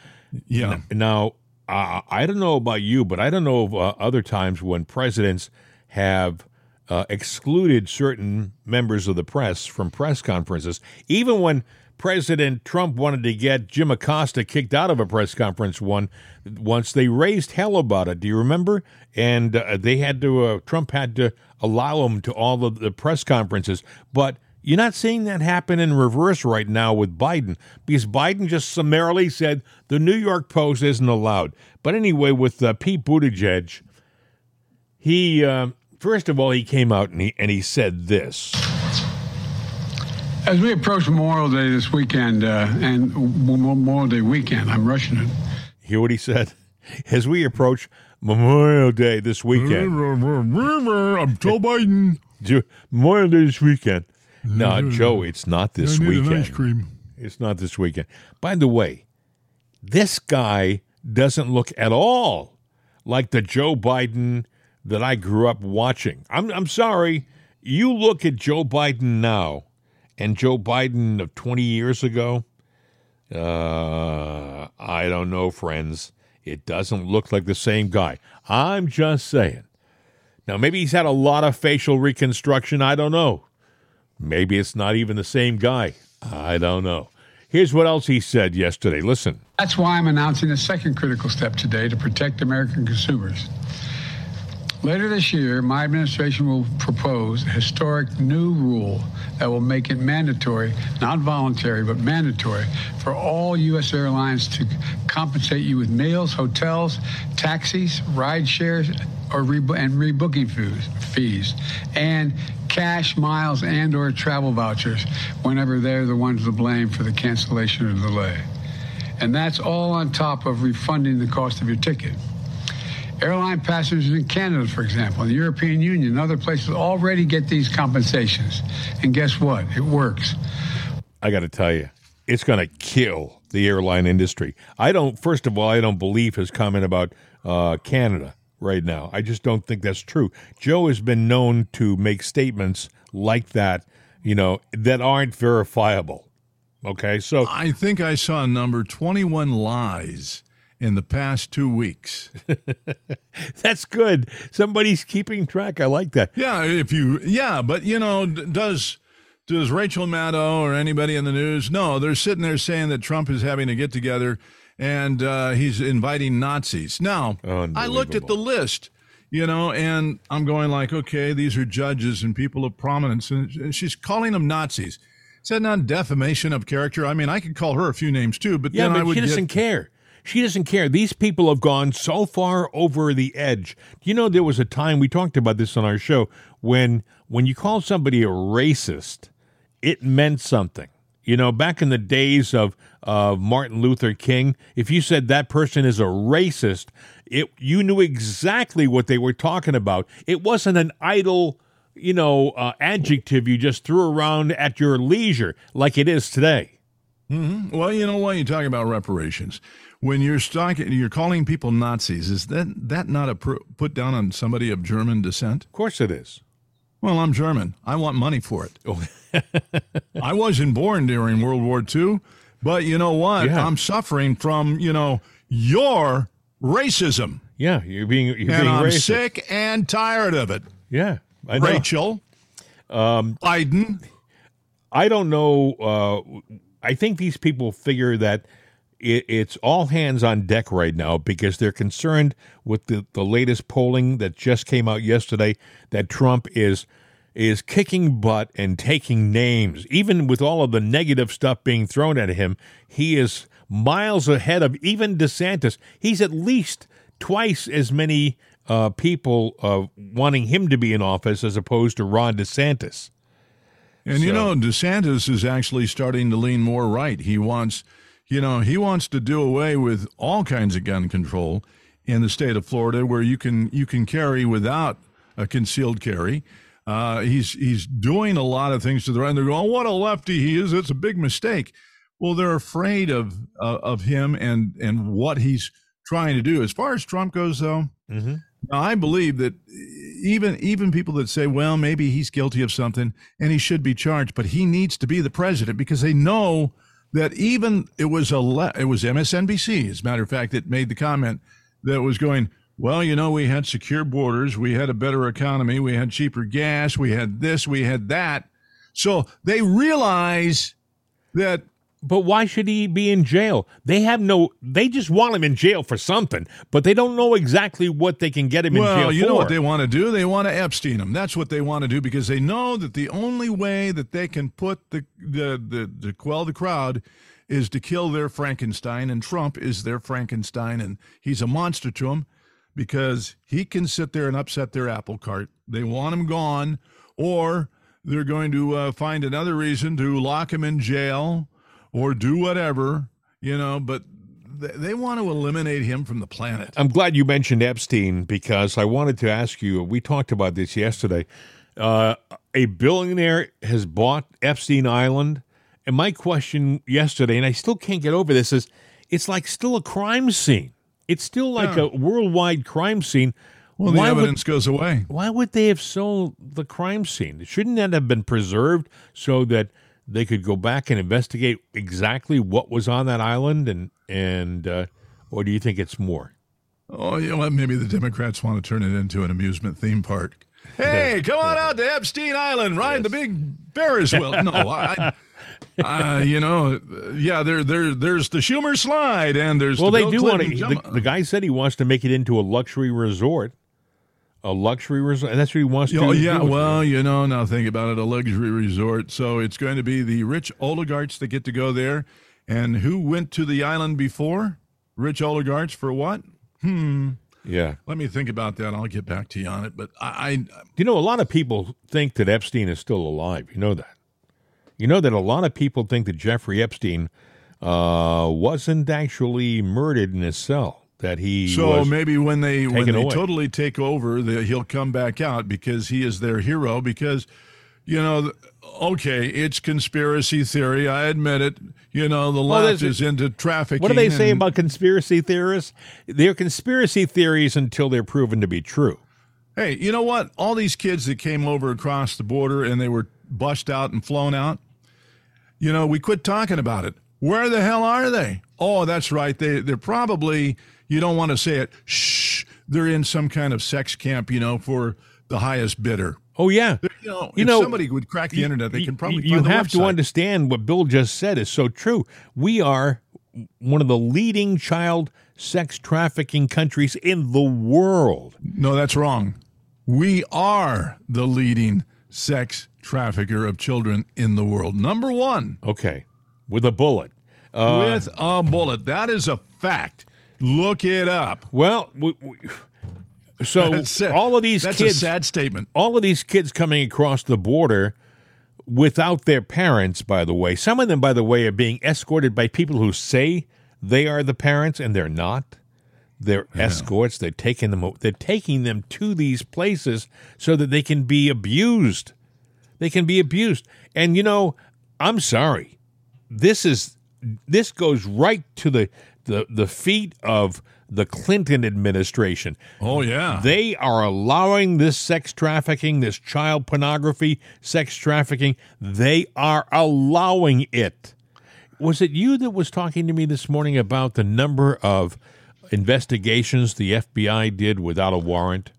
Yeah. Now, uh, I don't know about you, but I don't know of uh, other times when presidents have uh, excluded certain members of the press from press conferences. Even when President Trump wanted to get Jim Acosta kicked out of a press conference one once, they raised hell about it. Do you remember? And uh, they had to. Uh, Trump had to allow him to all of the press conferences, but. You're not seeing that happen in reverse right now with Biden because Biden just summarily said the New York Post isn't allowed. But anyway, with uh, Pete Buttigieg, he uh, first of all he came out and he and he said this. As we approach Memorial Day this weekend uh, and Memorial Day weekend, I'm rushing it. Hear what he said? As we approach Memorial Day this weekend, I'm Joe Biden. Memorial Day this weekend. No, Joe, it's not this I need weekend. an ice cream. It's not this weekend. By the way, this guy doesn't look at all like the Joe Biden that I grew up watching. I'm I'm sorry. You look at Joe Biden now and Joe Biden of 20 years ago. Uh, I don't know, friends. It doesn't look like the same guy. I'm just saying. Now, maybe he's had a lot of facial reconstruction. I don't know. Maybe it's not even the same guy. I don't know. Here's what else he said yesterday. Listen. That's why I'm announcing a second critical step today to protect American consumers. Later this year, my administration will propose a historic new rule that will make it mandatory, not voluntary, but mandatory for all U.S. airlines to compensate you with meals, hotels, taxis, ride shares, or re- and rebooking fees, fees, and cash miles and or travel vouchers whenever they're the ones to blame for the cancellation or delay. And that's all on top of refunding the cost of your ticket. Airline passengers in Canada, for example, in the European Union, other places already get these compensations. And guess what? It works. I got to tell you, it's going to kill the airline industry. I don't, first of all, I don't believe his comment about uh, Canada right now. I just don't think that's true. Joe has been known to make statements like that, you know, that aren't verifiable. Okay. So I think I saw a number 21 lies in the past two weeks. That's good. Somebody's keeping track. I like that. Yeah, if you yeah, but you know, does does Rachel Maddow or anybody in the news? No, they're sitting there saying that Trump is having a get together and uh, he's inviting Nazis. Now, I looked at the list, you know, and I'm going like, okay, these are judges and people of prominence, and she's calling them Nazis. Is that not defamation of character? I mean, I could call her a few names too, but yeah, then but I would she doesn't get, care. She doesn't care. These people have gone so far over the edge. You know, there was a time we talked about this on our show when when you call somebody a racist, it meant something. You know, back in the days of of Martin Luther King, if you said that person is a racist, it you knew exactly what they were talking about. It wasn't an idle, you know, uh, adjective you just threw around at your leisure like it is today. Mm-hmm. Well, you know why You talk about reparations. When you're stalking, you're calling people Nazis. Is that that not a pr- put down on somebody of German descent? Of course, it is. Well, I'm German. I want money for it. I wasn't born during World War II, but you know what? Yeah. I'm suffering from you know your racism. Yeah, you're being you're and being I'm racist. sick and tired of it. Yeah, I know. Rachel, um, Biden. I don't know. Uh, I think these people figure that it, it's all hands on deck right now because they're concerned with the, the latest polling that just came out yesterday that Trump is is kicking butt and taking names. Even with all of the negative stuff being thrown at him, he is miles ahead of even DeSantis. He's at least twice as many uh, people uh, wanting him to be in office as opposed to Ron DeSantis. And you know, DeSantis is actually starting to lean more right. He wants, you know, he wants to do away with all kinds of gun control in the state of Florida, where you can you can carry without a concealed carry. Uh, he's he's doing a lot of things to the right. And they're going, oh, what a lefty he is! It's a big mistake. Well, they're afraid of uh, of him and and what he's trying to do. As far as Trump goes, though, Mm-hmm. now, I believe that even even people that say, well, maybe he's guilty of something and he should be charged, but he needs to be the president because they know that even it was a le- it was MSNBC, as a matter of fact, that made the comment that was going, well, you know, we had secure borders, we had a better economy, we had cheaper gas, we had this, we had that. So they realize that But why should he be in jail? They have no. They just want him in jail for something, but they don't know exactly what they can get him in well, you for. know what they want to do? They want to Epstein him. That's what they want to do because they know that the only way that they can put the the the, the quell the crowd is to kill their Frankenstein, and Trump is their Frankenstein, and he's a monster to them because he can sit there and upset their apple cart. They want him gone, or they're going to uh, find another reason to lock him in jail or do whatever, you know. But they, they want to eliminate him from the planet. I'm glad you mentioned Epstein because I wanted to ask you. We talked about this yesterday. Uh, a billionaire has bought Epstein Island, and my question yesterday, and I still can't get over this, is it's like still a crime scene. It's still like Yeah. a worldwide crime scene. Well, the Why would- evidence goes away. Why would they have sold the crime scene? Shouldn't that have been preserved so that they could go back and investigate exactly what was on that island? And and uh, or do you think it's more? Oh, you know what? Maybe the Democrats want to turn it into an amusement theme park. Hey, come on out to Epstein Island, ride the big Ferris wheel. No, I, uh, you know, yeah, there, there, there's the Schumer slide, and there's well, the they Bill do Clinton want to. The, the guy said he wants to make it into a luxury resort, a luxury resort, and that's what he wants to. Oh yeah, well, you know, now think about it, a luxury resort. So it's going to be the rich oligarchs that get to go there. And who went to the island before? Rich oligarchs for what? Hmm. yeah. Let me think about that. I'll get back to you on it. But I, I You know, a lot of people think that Epstein is still alive. You know that. You know that a lot of people think that Jeffrey Epstein uh, wasn't actually murdered in his cell. That he so was maybe when they when they away. totally take over, the, he'll come back out because he is their hero. Because you know, okay, it's conspiracy theory. I admit it. You know, the Well, left there's- is into trafficking. What do they say and- about conspiracy theorists? They're conspiracy theories until they're proven to be true. Hey, you know what? All these kids that came over across the border and they were bust out and flown out, you know, we quit talking about it. Where the hell are they? Oh, that's right. They they're probably you don't want to say it. Shh. They're in some kind of sex camp, you know, for the highest bidder. Oh yeah, You know, You if know, somebody would crack the internet, they can probably you have to understand what Bill just said is so true. We are one of the leading child sex trafficking countries in the world. No, that's wrong. We are the leading sex trafficker of children in the world. Number one. Okay, with a bullet. Uh, with a bullet. That is a fact. Look it up. well, we, we, so all of these That's kids, a sad statement. all of these kids coming across the border without their parents. By the way, some of them, by the way, are being escorted by people who say they are the parents and they're not. They're escorts. They're taking them. They're taking them to these places so that they can be abused. They can be abused. And you know, I'm sorry. This is this goes right to the the the feet of the Clinton administration. Oh yeah. They are allowing this sex trafficking, this child pornography, sex trafficking. They are allowing it. Was it you that was talking to me this morning about the number of investigations the FBI did without a warrant?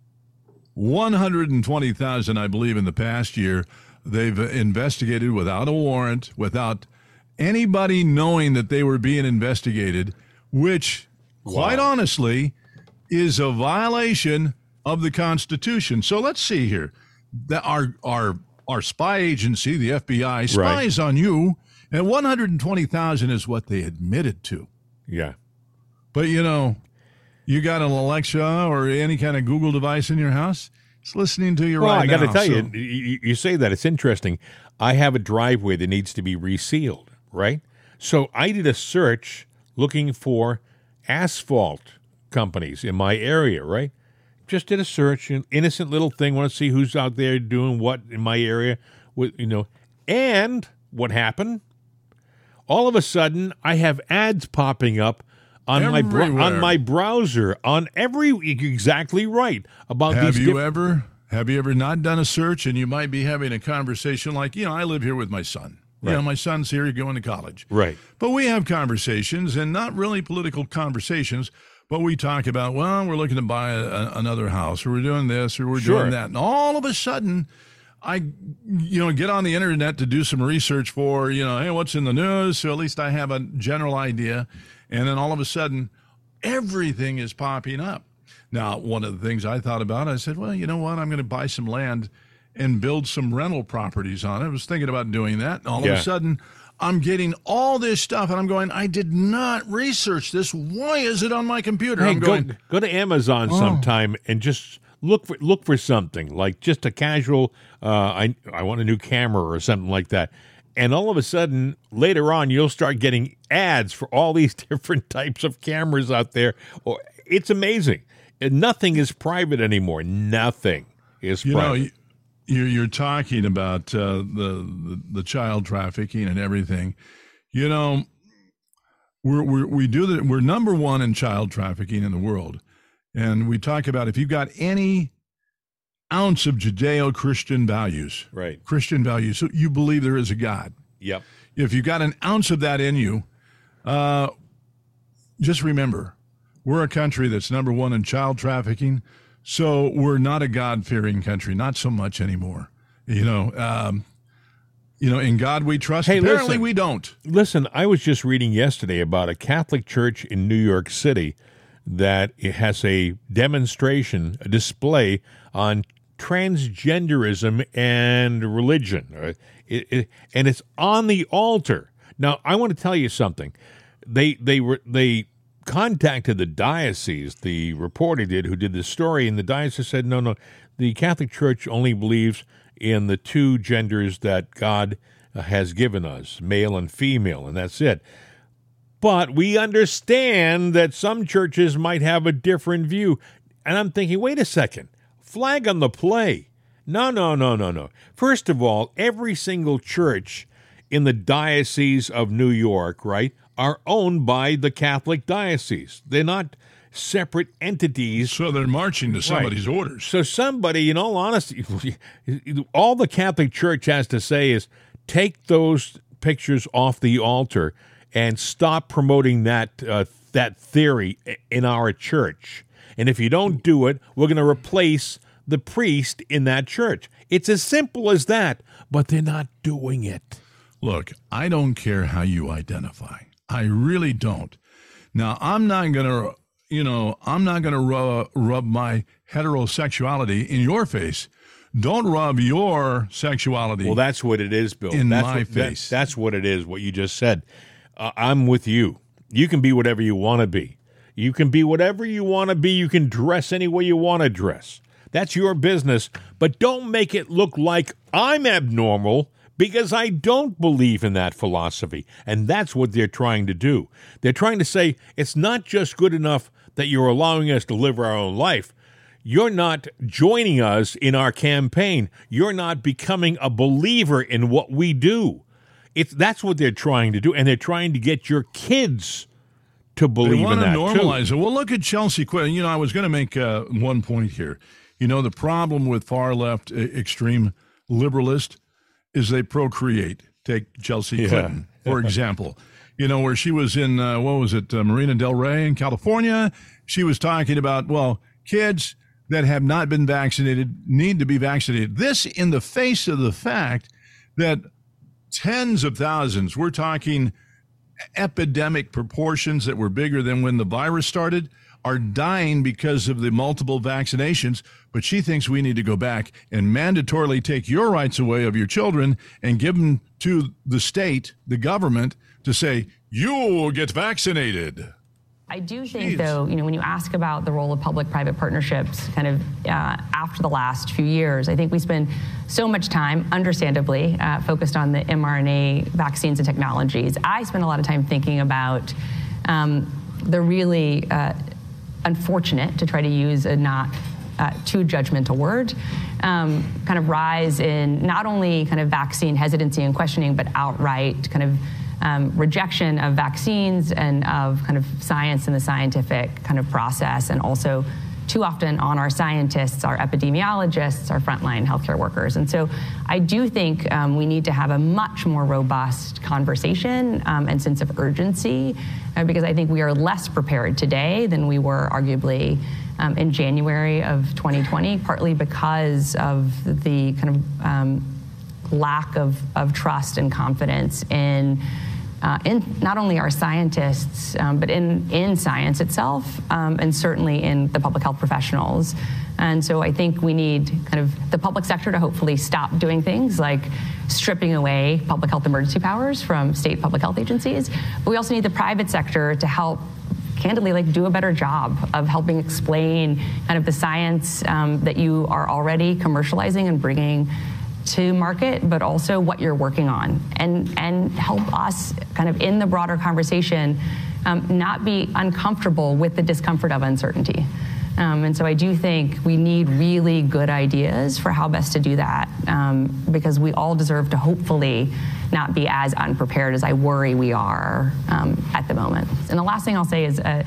120,000, I believe, in the past year. They've investigated without a warrant, without anybody knowing that they were being investigated, which, quite honestly, is a violation of the Constitution. So let's see here. That our our our spy agency, the FBI, spies on you, and 120,000 is what they admitted to. Yeah. But you know, you got an Alexa or any kind of Google device in your house. It's listening to you Well, right I got to tell so- you, you, you say that it's interesting. I have a driveway that needs to be resealed, right? So I did a search looking for asphalt companies in my area, right? Just did a search, an innocent little thing. Want to see who's out there doing what in my area, with you know. And what happened? All of a sudden, I have ads popping up on my br- on my browser on every exactly right about Have these you diff- ever have you ever not done a search and you might be having a conversation like you know I live here with my son. You know my son's here going to college. right. But we have conversations and not really political conversations, but we talk about well we're looking to buy a, a- another house or we're doing this or we're Sure. doing that. And all of a sudden I you know get on the internet to do some research for, you know, hey what's in the news so at least I have a general idea and then all of a sudden everything is popping up. Now, one of the things I thought about, I said, well, you know what? I'm going to buy some land and build some rental properties on it. I was thinking about doing that. And all of a sudden, I'm getting all this stuff, and I'm going, I did not research this. Why is it on my computer? Hey, I'm go, going, Oh. go to Amazon sometime and just look for look for something like just a casual. Uh, I I want a new camera or something like that, and all of a sudden later on you'll start getting ads for all these different types of cameras out there. Or it's amazing. Nothing is private anymore. Nothing is you know, private. you- you're, you're talking about uh, the, the the child trafficking and everything. You know, we're, we're we do that. We're number one in child trafficking in the world, and we talk about if you've got any ounce of Judeo-Christian values, right. Christian values, so you believe there is a God. Yep. If you've got an ounce of that in you, uh, just remember, we're a country that's number one in child trafficking. So we're not a God fearing country, not so much anymore. You know, um, you know, in God we trust. Hey, Apparently listen. we don't. Listen, I was just reading yesterday about a Catholic church in New York City that it has a demonstration, a display on transgenderism and religion. It- it- and it's on the altar. Now, I want to tell you something. They they were they contacted the diocese. The reporter did who did the story, and the diocese said, "No, no, the Catholic Church only believes in the two genders that God has given us, male and female, and that's it." But we understand that some churches might have a different view. And I'm thinking, wait a second, flag on the play. No, no, no, no, no. First of all, every single church in the Diocese of New York, right, are owned by the Catholic Diocese. They're not separate entities. So they're marching to somebody's orders. So somebody, in all honesty, all the Catholic Church has to say is take those pictures off the altar and stop promoting that uh, that theory in our church. And if you don't do it, we're going to replace the priest in that church. It's as simple as that, but they're not doing it. Look, I don't care how you identify. I really don't. Now, I'm not going to, you know, I'm not going to rub, rub my heterosexuality in your face. Don't rub your sexuality. Well, that's what it is, Bill. In that's my what, that- face. that's what it is. What you just said. Uh, I'm with you. You can be whatever you want to be. You can be whatever you want to be. You can dress any way you want to dress. That's your business. But don't make it look like I'm abnormal because I don't believe in that philosophy. And that's what they're trying to do. They're trying to say it's not just good enough that you're allowing us to live our own life. You're not joining us in our campaign. You're not becoming a believer in what we do. It's that's what they're trying to do, and they're trying to get your kids to They believe in want to that normalize too. it. Well, look at Chelsea Quinn. You know, I was going to make uh, one point here. You know, the problem with far left extreme liberalist is they procreate. Take Chelsea Yeah. Clinton, for example. You know, where she was in, uh, what was it, uh, Marina Del Rey in California. She was talking about, well, kids that have not been vaccinated need to be vaccinated. This in the face of the fact that tens of thousands, we're talking epidemic proportions that were bigger than when the virus started are dying because of the multiple vaccinations. But she thinks we need to go back and mandatorily take your rights away of your children and give them to the state, the government, to say, you will get vaccinated. I do think, though, you know, when you ask about the role of public-private partnerships, kind of uh, after the last few years, I think we spend so much time, understandably, uh, focused on the mRNA vaccines and technologies. I spend a lot of time thinking about um, the really uh, unfortunate, to try to use a not uh, too judgmental word, um, kind of rise in not only kind of vaccine hesitancy and questioning, but outright kind of um, rejection of vaccines and of kind of science and the scientific kind of process, and also too often on our scientists, our epidemiologists, our frontline healthcare workers. And so I do think um, we need to have a much more robust conversation um, and sense of urgency uh, because I think we are less prepared today than we were arguably um, in January of 2020, partly because of the kind of um, lack of, of trust and confidence in, uh, in not only our scientists, um, but in, in science itself, um, and certainly in the public health professionals. And so I think we need kind of the public sector to hopefully stop doing things like stripping away public health emergency powers from state public health agencies. But we also need the private sector to help candidly like do a better job of helping explain kind of the science um, that you are already commercializing and bringing to market, but also what you're working on, and and help us kind of in the broader conversation um, not be uncomfortable with the discomfort of uncertainty. Um, and so I do think we need really good ideas for how best to do that, um, because we all deserve to hopefully not be as unprepared as I worry we are um, at the moment. And the last thing I'll say is. Uh,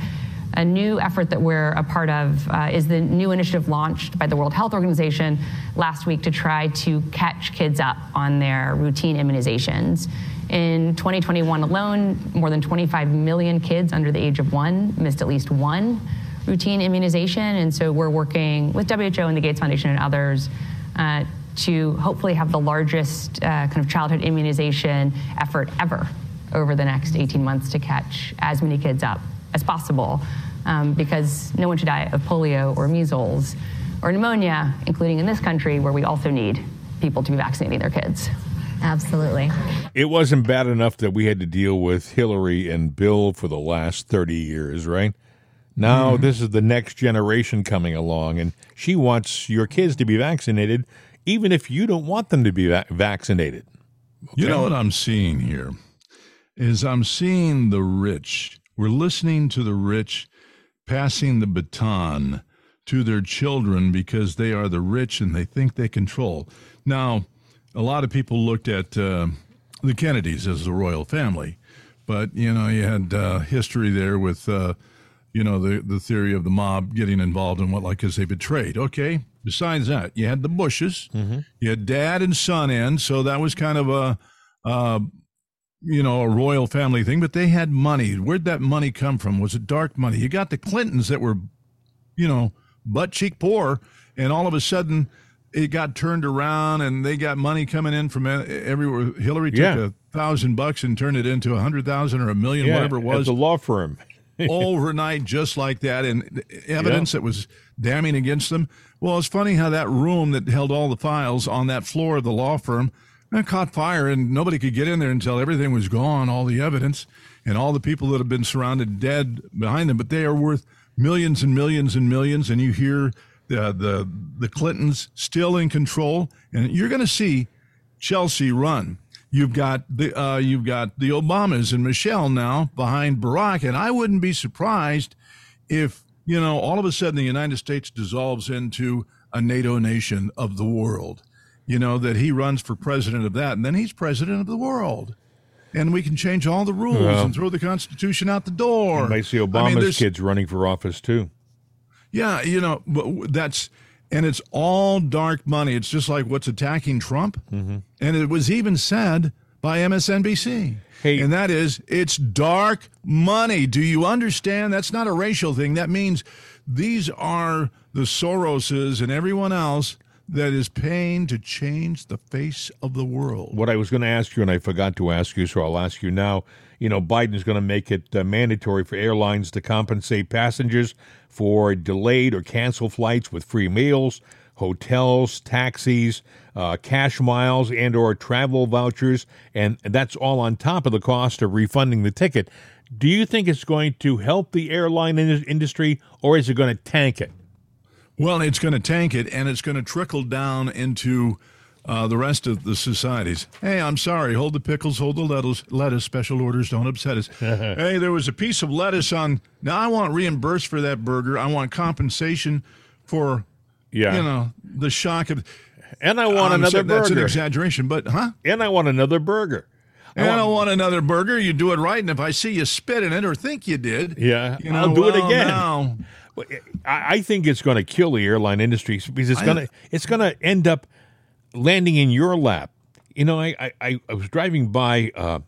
a new effort that we're a part of uh, is the new initiative launched by the World Health Organization last week to try to catch kids up on their routine immunizations. In 2021 alone, more than 25 million kids under the age of one missed at least one routine immunization. And so we're working with WHO and the Gates Foundation and others uh, to hopefully have the largest uh, kind of childhood immunization effort ever over the next 18 months to catch as many kids up as possible um, because no one should die of polio or measles or pneumonia, including in this country where we also need people to be vaccinating their kids. Absolutely. It wasn't bad enough that we had to deal with Hillary and Bill for the last 30 years, right? Now, mm-hmm. this is the next generation coming along, and she wants your kids to be vaccinated, even if you don't want them to be va- vaccinated. Okay? You know what I'm seeing here? Is I'm seeing the rich. We're listening to the rich passing the baton to their children because they are the rich and they think they control. Now, a lot of people looked at uh, the Kennedys as the royal family, but you know you had uh, history there with uh, you know the the theory of the mob getting involved in what like because they betrayed. Okay. Besides that, you had the Bushes, mm-hmm. you had dad and son in, so that was kind of a uh, you know a royal family thing. But they had money. Where'd that money come from? Was it dark money? You got the Clintons that were, you know, butt cheek poor, and all of a sudden it got turned around and they got money coming in from uh, everywhere. Hillary took yeah. a thousand bucks and turned it into a hundred thousand or a million, yeah, whatever it was. a law firm. overnight, just like that, and evidence yeah. that was damning against them. Well, it's funny how that room that held all the files on that floor of the law firm that caught fire, and nobody could get in there until everything was gone, all the evidence, and all the people that have been surrounded dead behind them. But they are worth millions and millions and millions, and you hear the the the Clintons still in control, and you're going to see Chelsea run. You've got the uh, you've got the Obamas and Michelle now behind Barack, and I wouldn't be surprised if you know all of a sudden the United States dissolves into a NATO nation of the world. You know that he runs for president of that, and then he's president of the world and we can change all the rules well, and throw the Constitution out the door. You might see Obama's I mean, kids running for office too. Yeah, you know, that's and it's all dark money. It's just like what's attacking Trump, mm-hmm. and it was even said by MSNBC. Hey. And that is, it's dark money. Do you understand? That's not a racial thing. That means these are the Soroses and everyone else that is paying to change the face of the world. What I was going to ask you, and I forgot to ask you, so I'll ask you now. You know, Biden's going to make it uh, mandatory for airlines to compensate passengers for delayed or canceled flights with free meals, hotels, taxis, uh, cash miles, and or travel vouchers, and that's all on top of the cost of refunding the ticket. Do you think it's going to help the airline industry, or is it going to tank it? Well, it's going to tank it, and it's going to trickle down into uh, the rest of the societies. Hey, I'm sorry. Hold the pickles, hold the lettuce. Lettuce special orders don't upset us. hey, there was a piece of lettuce on. Now I want reimbursed for that burger. I want compensation for, yeah. you know, the shock of. And I want another burger. That's an exaggeration, but huh? And I want another burger. I and want, I want another burger. You do it right, and if I see you spit in it or think you did, yeah, you know, I'll do well, it again. Now, I think it's going to kill the airline industry because it's going to it's going to end up landing in your lap. You know, I I, I was driving by uh,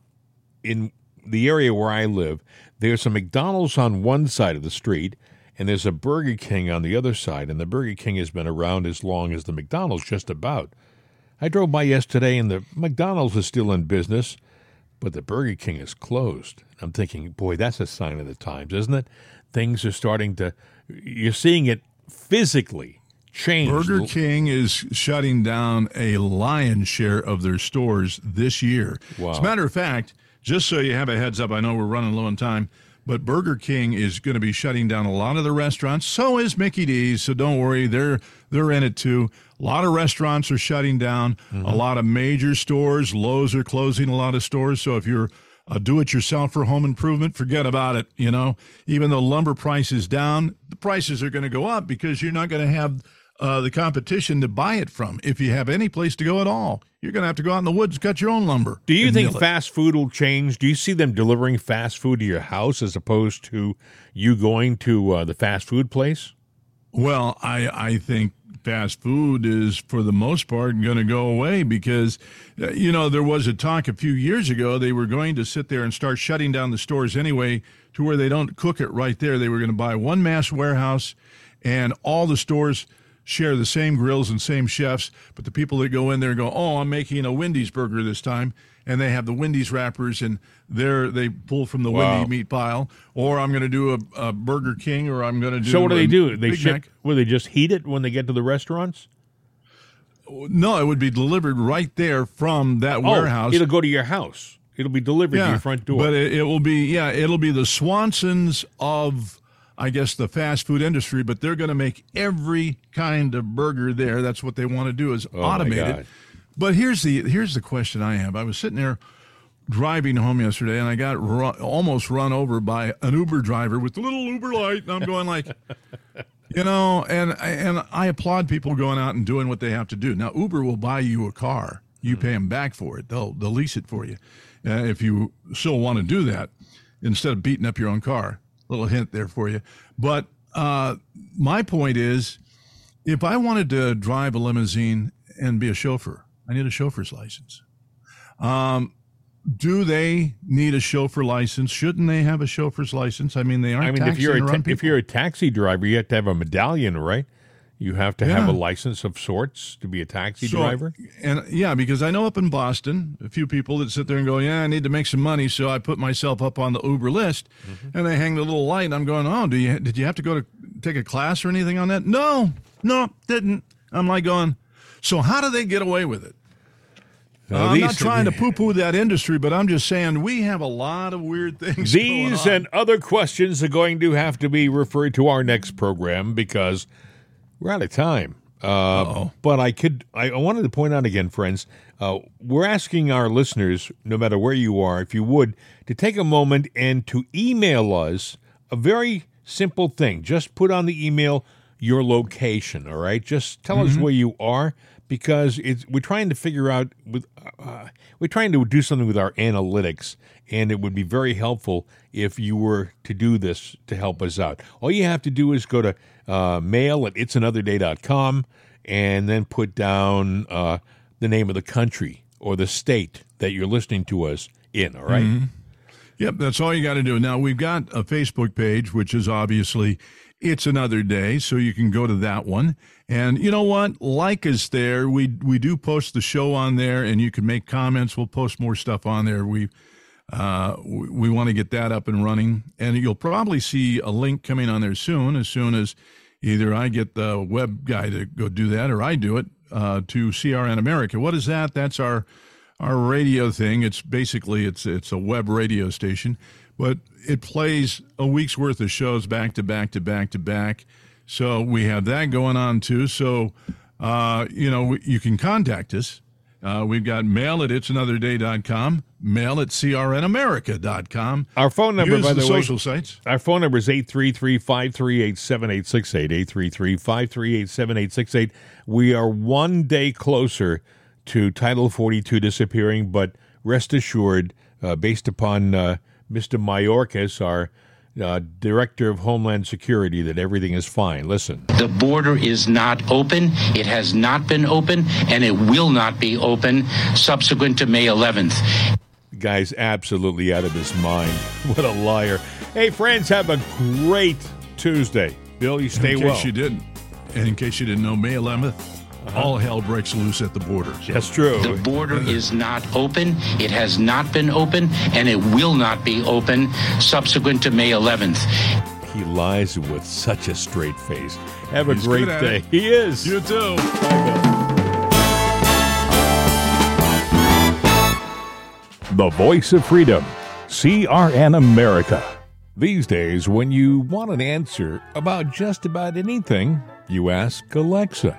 in the area where I live. There's a McDonald's on one side of the street, and there's a Burger King on the other side. And the Burger King has been around as long as the McDonald's, just about. I drove by yesterday, and the McDonald's is still in business, but the Burger King is closed. I'm thinking, boy, that's a sign of the times, isn't it? Things are starting to you're seeing it physically change. Burger King is shutting down a lion's share of their stores this year. Wow. As a matter of fact, just so you have a heads up, I know we're running low on time, but Burger King is going to be shutting down a lot of the restaurants. So is Mickey D's. So don't worry, they're they're in it too. A lot of restaurants are shutting down. Mm-hmm. A lot of major stores, Lowe's are closing a lot of stores. So if you're a do-it-yourself for home improvement, forget about it. You know, even though lumber price is down, the prices are going to go up because you're not going to have uh, the competition to buy it from. If you have any place to go at all, you're going to have to go out in the woods and cut your own lumber. Do you think fast food will change? Do you see them delivering fast food to your house as opposed to you going to uh, the fast food place? Well, I I think fast food is, for the most part, going to go away because, uh, you know, there was a talk a few years ago they were going to sit there and start shutting down the stores anyway to where they don't cook it right there. They were going to buy one mass warehouse and all the stores share the same grills and same chefs, but the people that go in there and go, "Oh, I'm making a Wendy's burger this time," and they have the Wendy's wrappers and they're they pull from the Wow. Wendy meat pile, or I'm going to do a, a Burger King, or I'm going to do. So what do they do? They Big ship. Mac. Will they just heat it when they get to the restaurants? No, it would be delivered right there from that oh, warehouse. Oh, it'll go to your house. It'll be delivered to your front door. But it, it will be yeah, it'll be the Swansons of I guess the fast food industry, but they're going to make every kind of burger there. That's what they want to do is Oh, automate it. But here's the here's the question I have. I was sitting there driving home yesterday and I got almost run over by an Uber driver with the little Uber light and I'm going like you know and and I applaud people going out and doing what they have to do. Now Uber will buy you a car. You pay them back for it. They'll they'll lease it for you. Uh, if you still want to do that instead of beating up your own car. Little hint there for you. But uh, my point is if I wanted to drive a limousine and be a chauffeur, I need a chauffeur's license. Um, do they need a chauffeur license? Shouldn't they have a chauffeur's license? I mean, they aren't. I mean, if you're a ta- if you're a taxi driver, you have to have a medallion, right? You have to have a license of sorts to be a taxi So- driver. And yeah, because I know up in Boston, a few people that sit there and go, "Yeah, I need to make some money, so I put myself up on the Uber list," Mm-hmm. and they hang the little light. And I'm going, "Oh, do you did you have to go to take a class or anything on that?" No, no, didn't. I'm like going, so how do they get away with it? Now, I'm not trying to poo-poo that industry, but I'm just saying we have a lot of weird things. These and other questions are going to have to be referred to our next program because we're out of time. Uh, but I could, I I wanted to point out again, friends, uh, we're asking our listeners, no matter where you are, if you would, to take a moment and to email us a very simple thing. Just put on the email your location, all right? Just tell us where you are because it's we're trying to figure out with uh, we're trying to do something with our analytics and it would be very helpful if you were to do this to help us out all you have to do is go to uh, mail at itsanotherday.com and then put down uh, the name of the country or the state that you're listening to us in all right? Yep, that's all you got to do. Now, we've got a Facebook page, which is obviously It's Another Day, so you can go to that one. And you know what? Like us there. We we do post the show on there, and you can make comments. We'll post more stuff on there. We uh, we, we want to get that up and running, and you'll probably see a link coming on there soon. As soon as either I get the web guy to go do that, or I do it uh, to CRN America. What is that? That's our our radio thing. It's basically it's it's a web radio station, but it plays a week's worth of shows back to back to back to back. So we have that going on too. So uh, you know you can contact us. Uh, we've got mail at itsanotherday.com, mail at crnamerica.com. Our phone number, Use by the, way, social sites. Our phone number is 833 538 7868. 833 538 7868. We are one day closer to Title 42 disappearing, but rest assured, uh, based upon uh, Mr. Mayorkas, our uh, Director of Homeland Security, that everything is fine. Listen. The border is not open. It has not been open, and it will not be open subsequent to May 11th. The guy's absolutely out of his mind. What a liar. Hey, friends, have a great Tuesday. Bill, you stay in case well. you didn't, and in case you didn't know, May 11th, Uh-huh. all hell breaks loose at the border. That's true. The border is not open. It has not been open, and it will not be open subsequent to May 11th. He lies with such a straight face. Have a He's great day. it. He is. You too. The voice of freedom. CRN America. These days, when you want an answer about just about anything, you ask Alexa.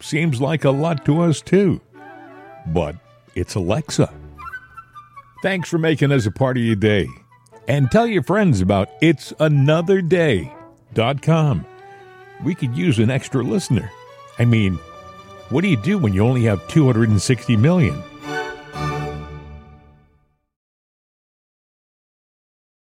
Seems like a lot to us, too. But it's Alexa. Thanks for making us a part of your day. And tell your friends about it'sanotherday.com. We could use an extra listener. I mean, what do you do when you only have 260 million?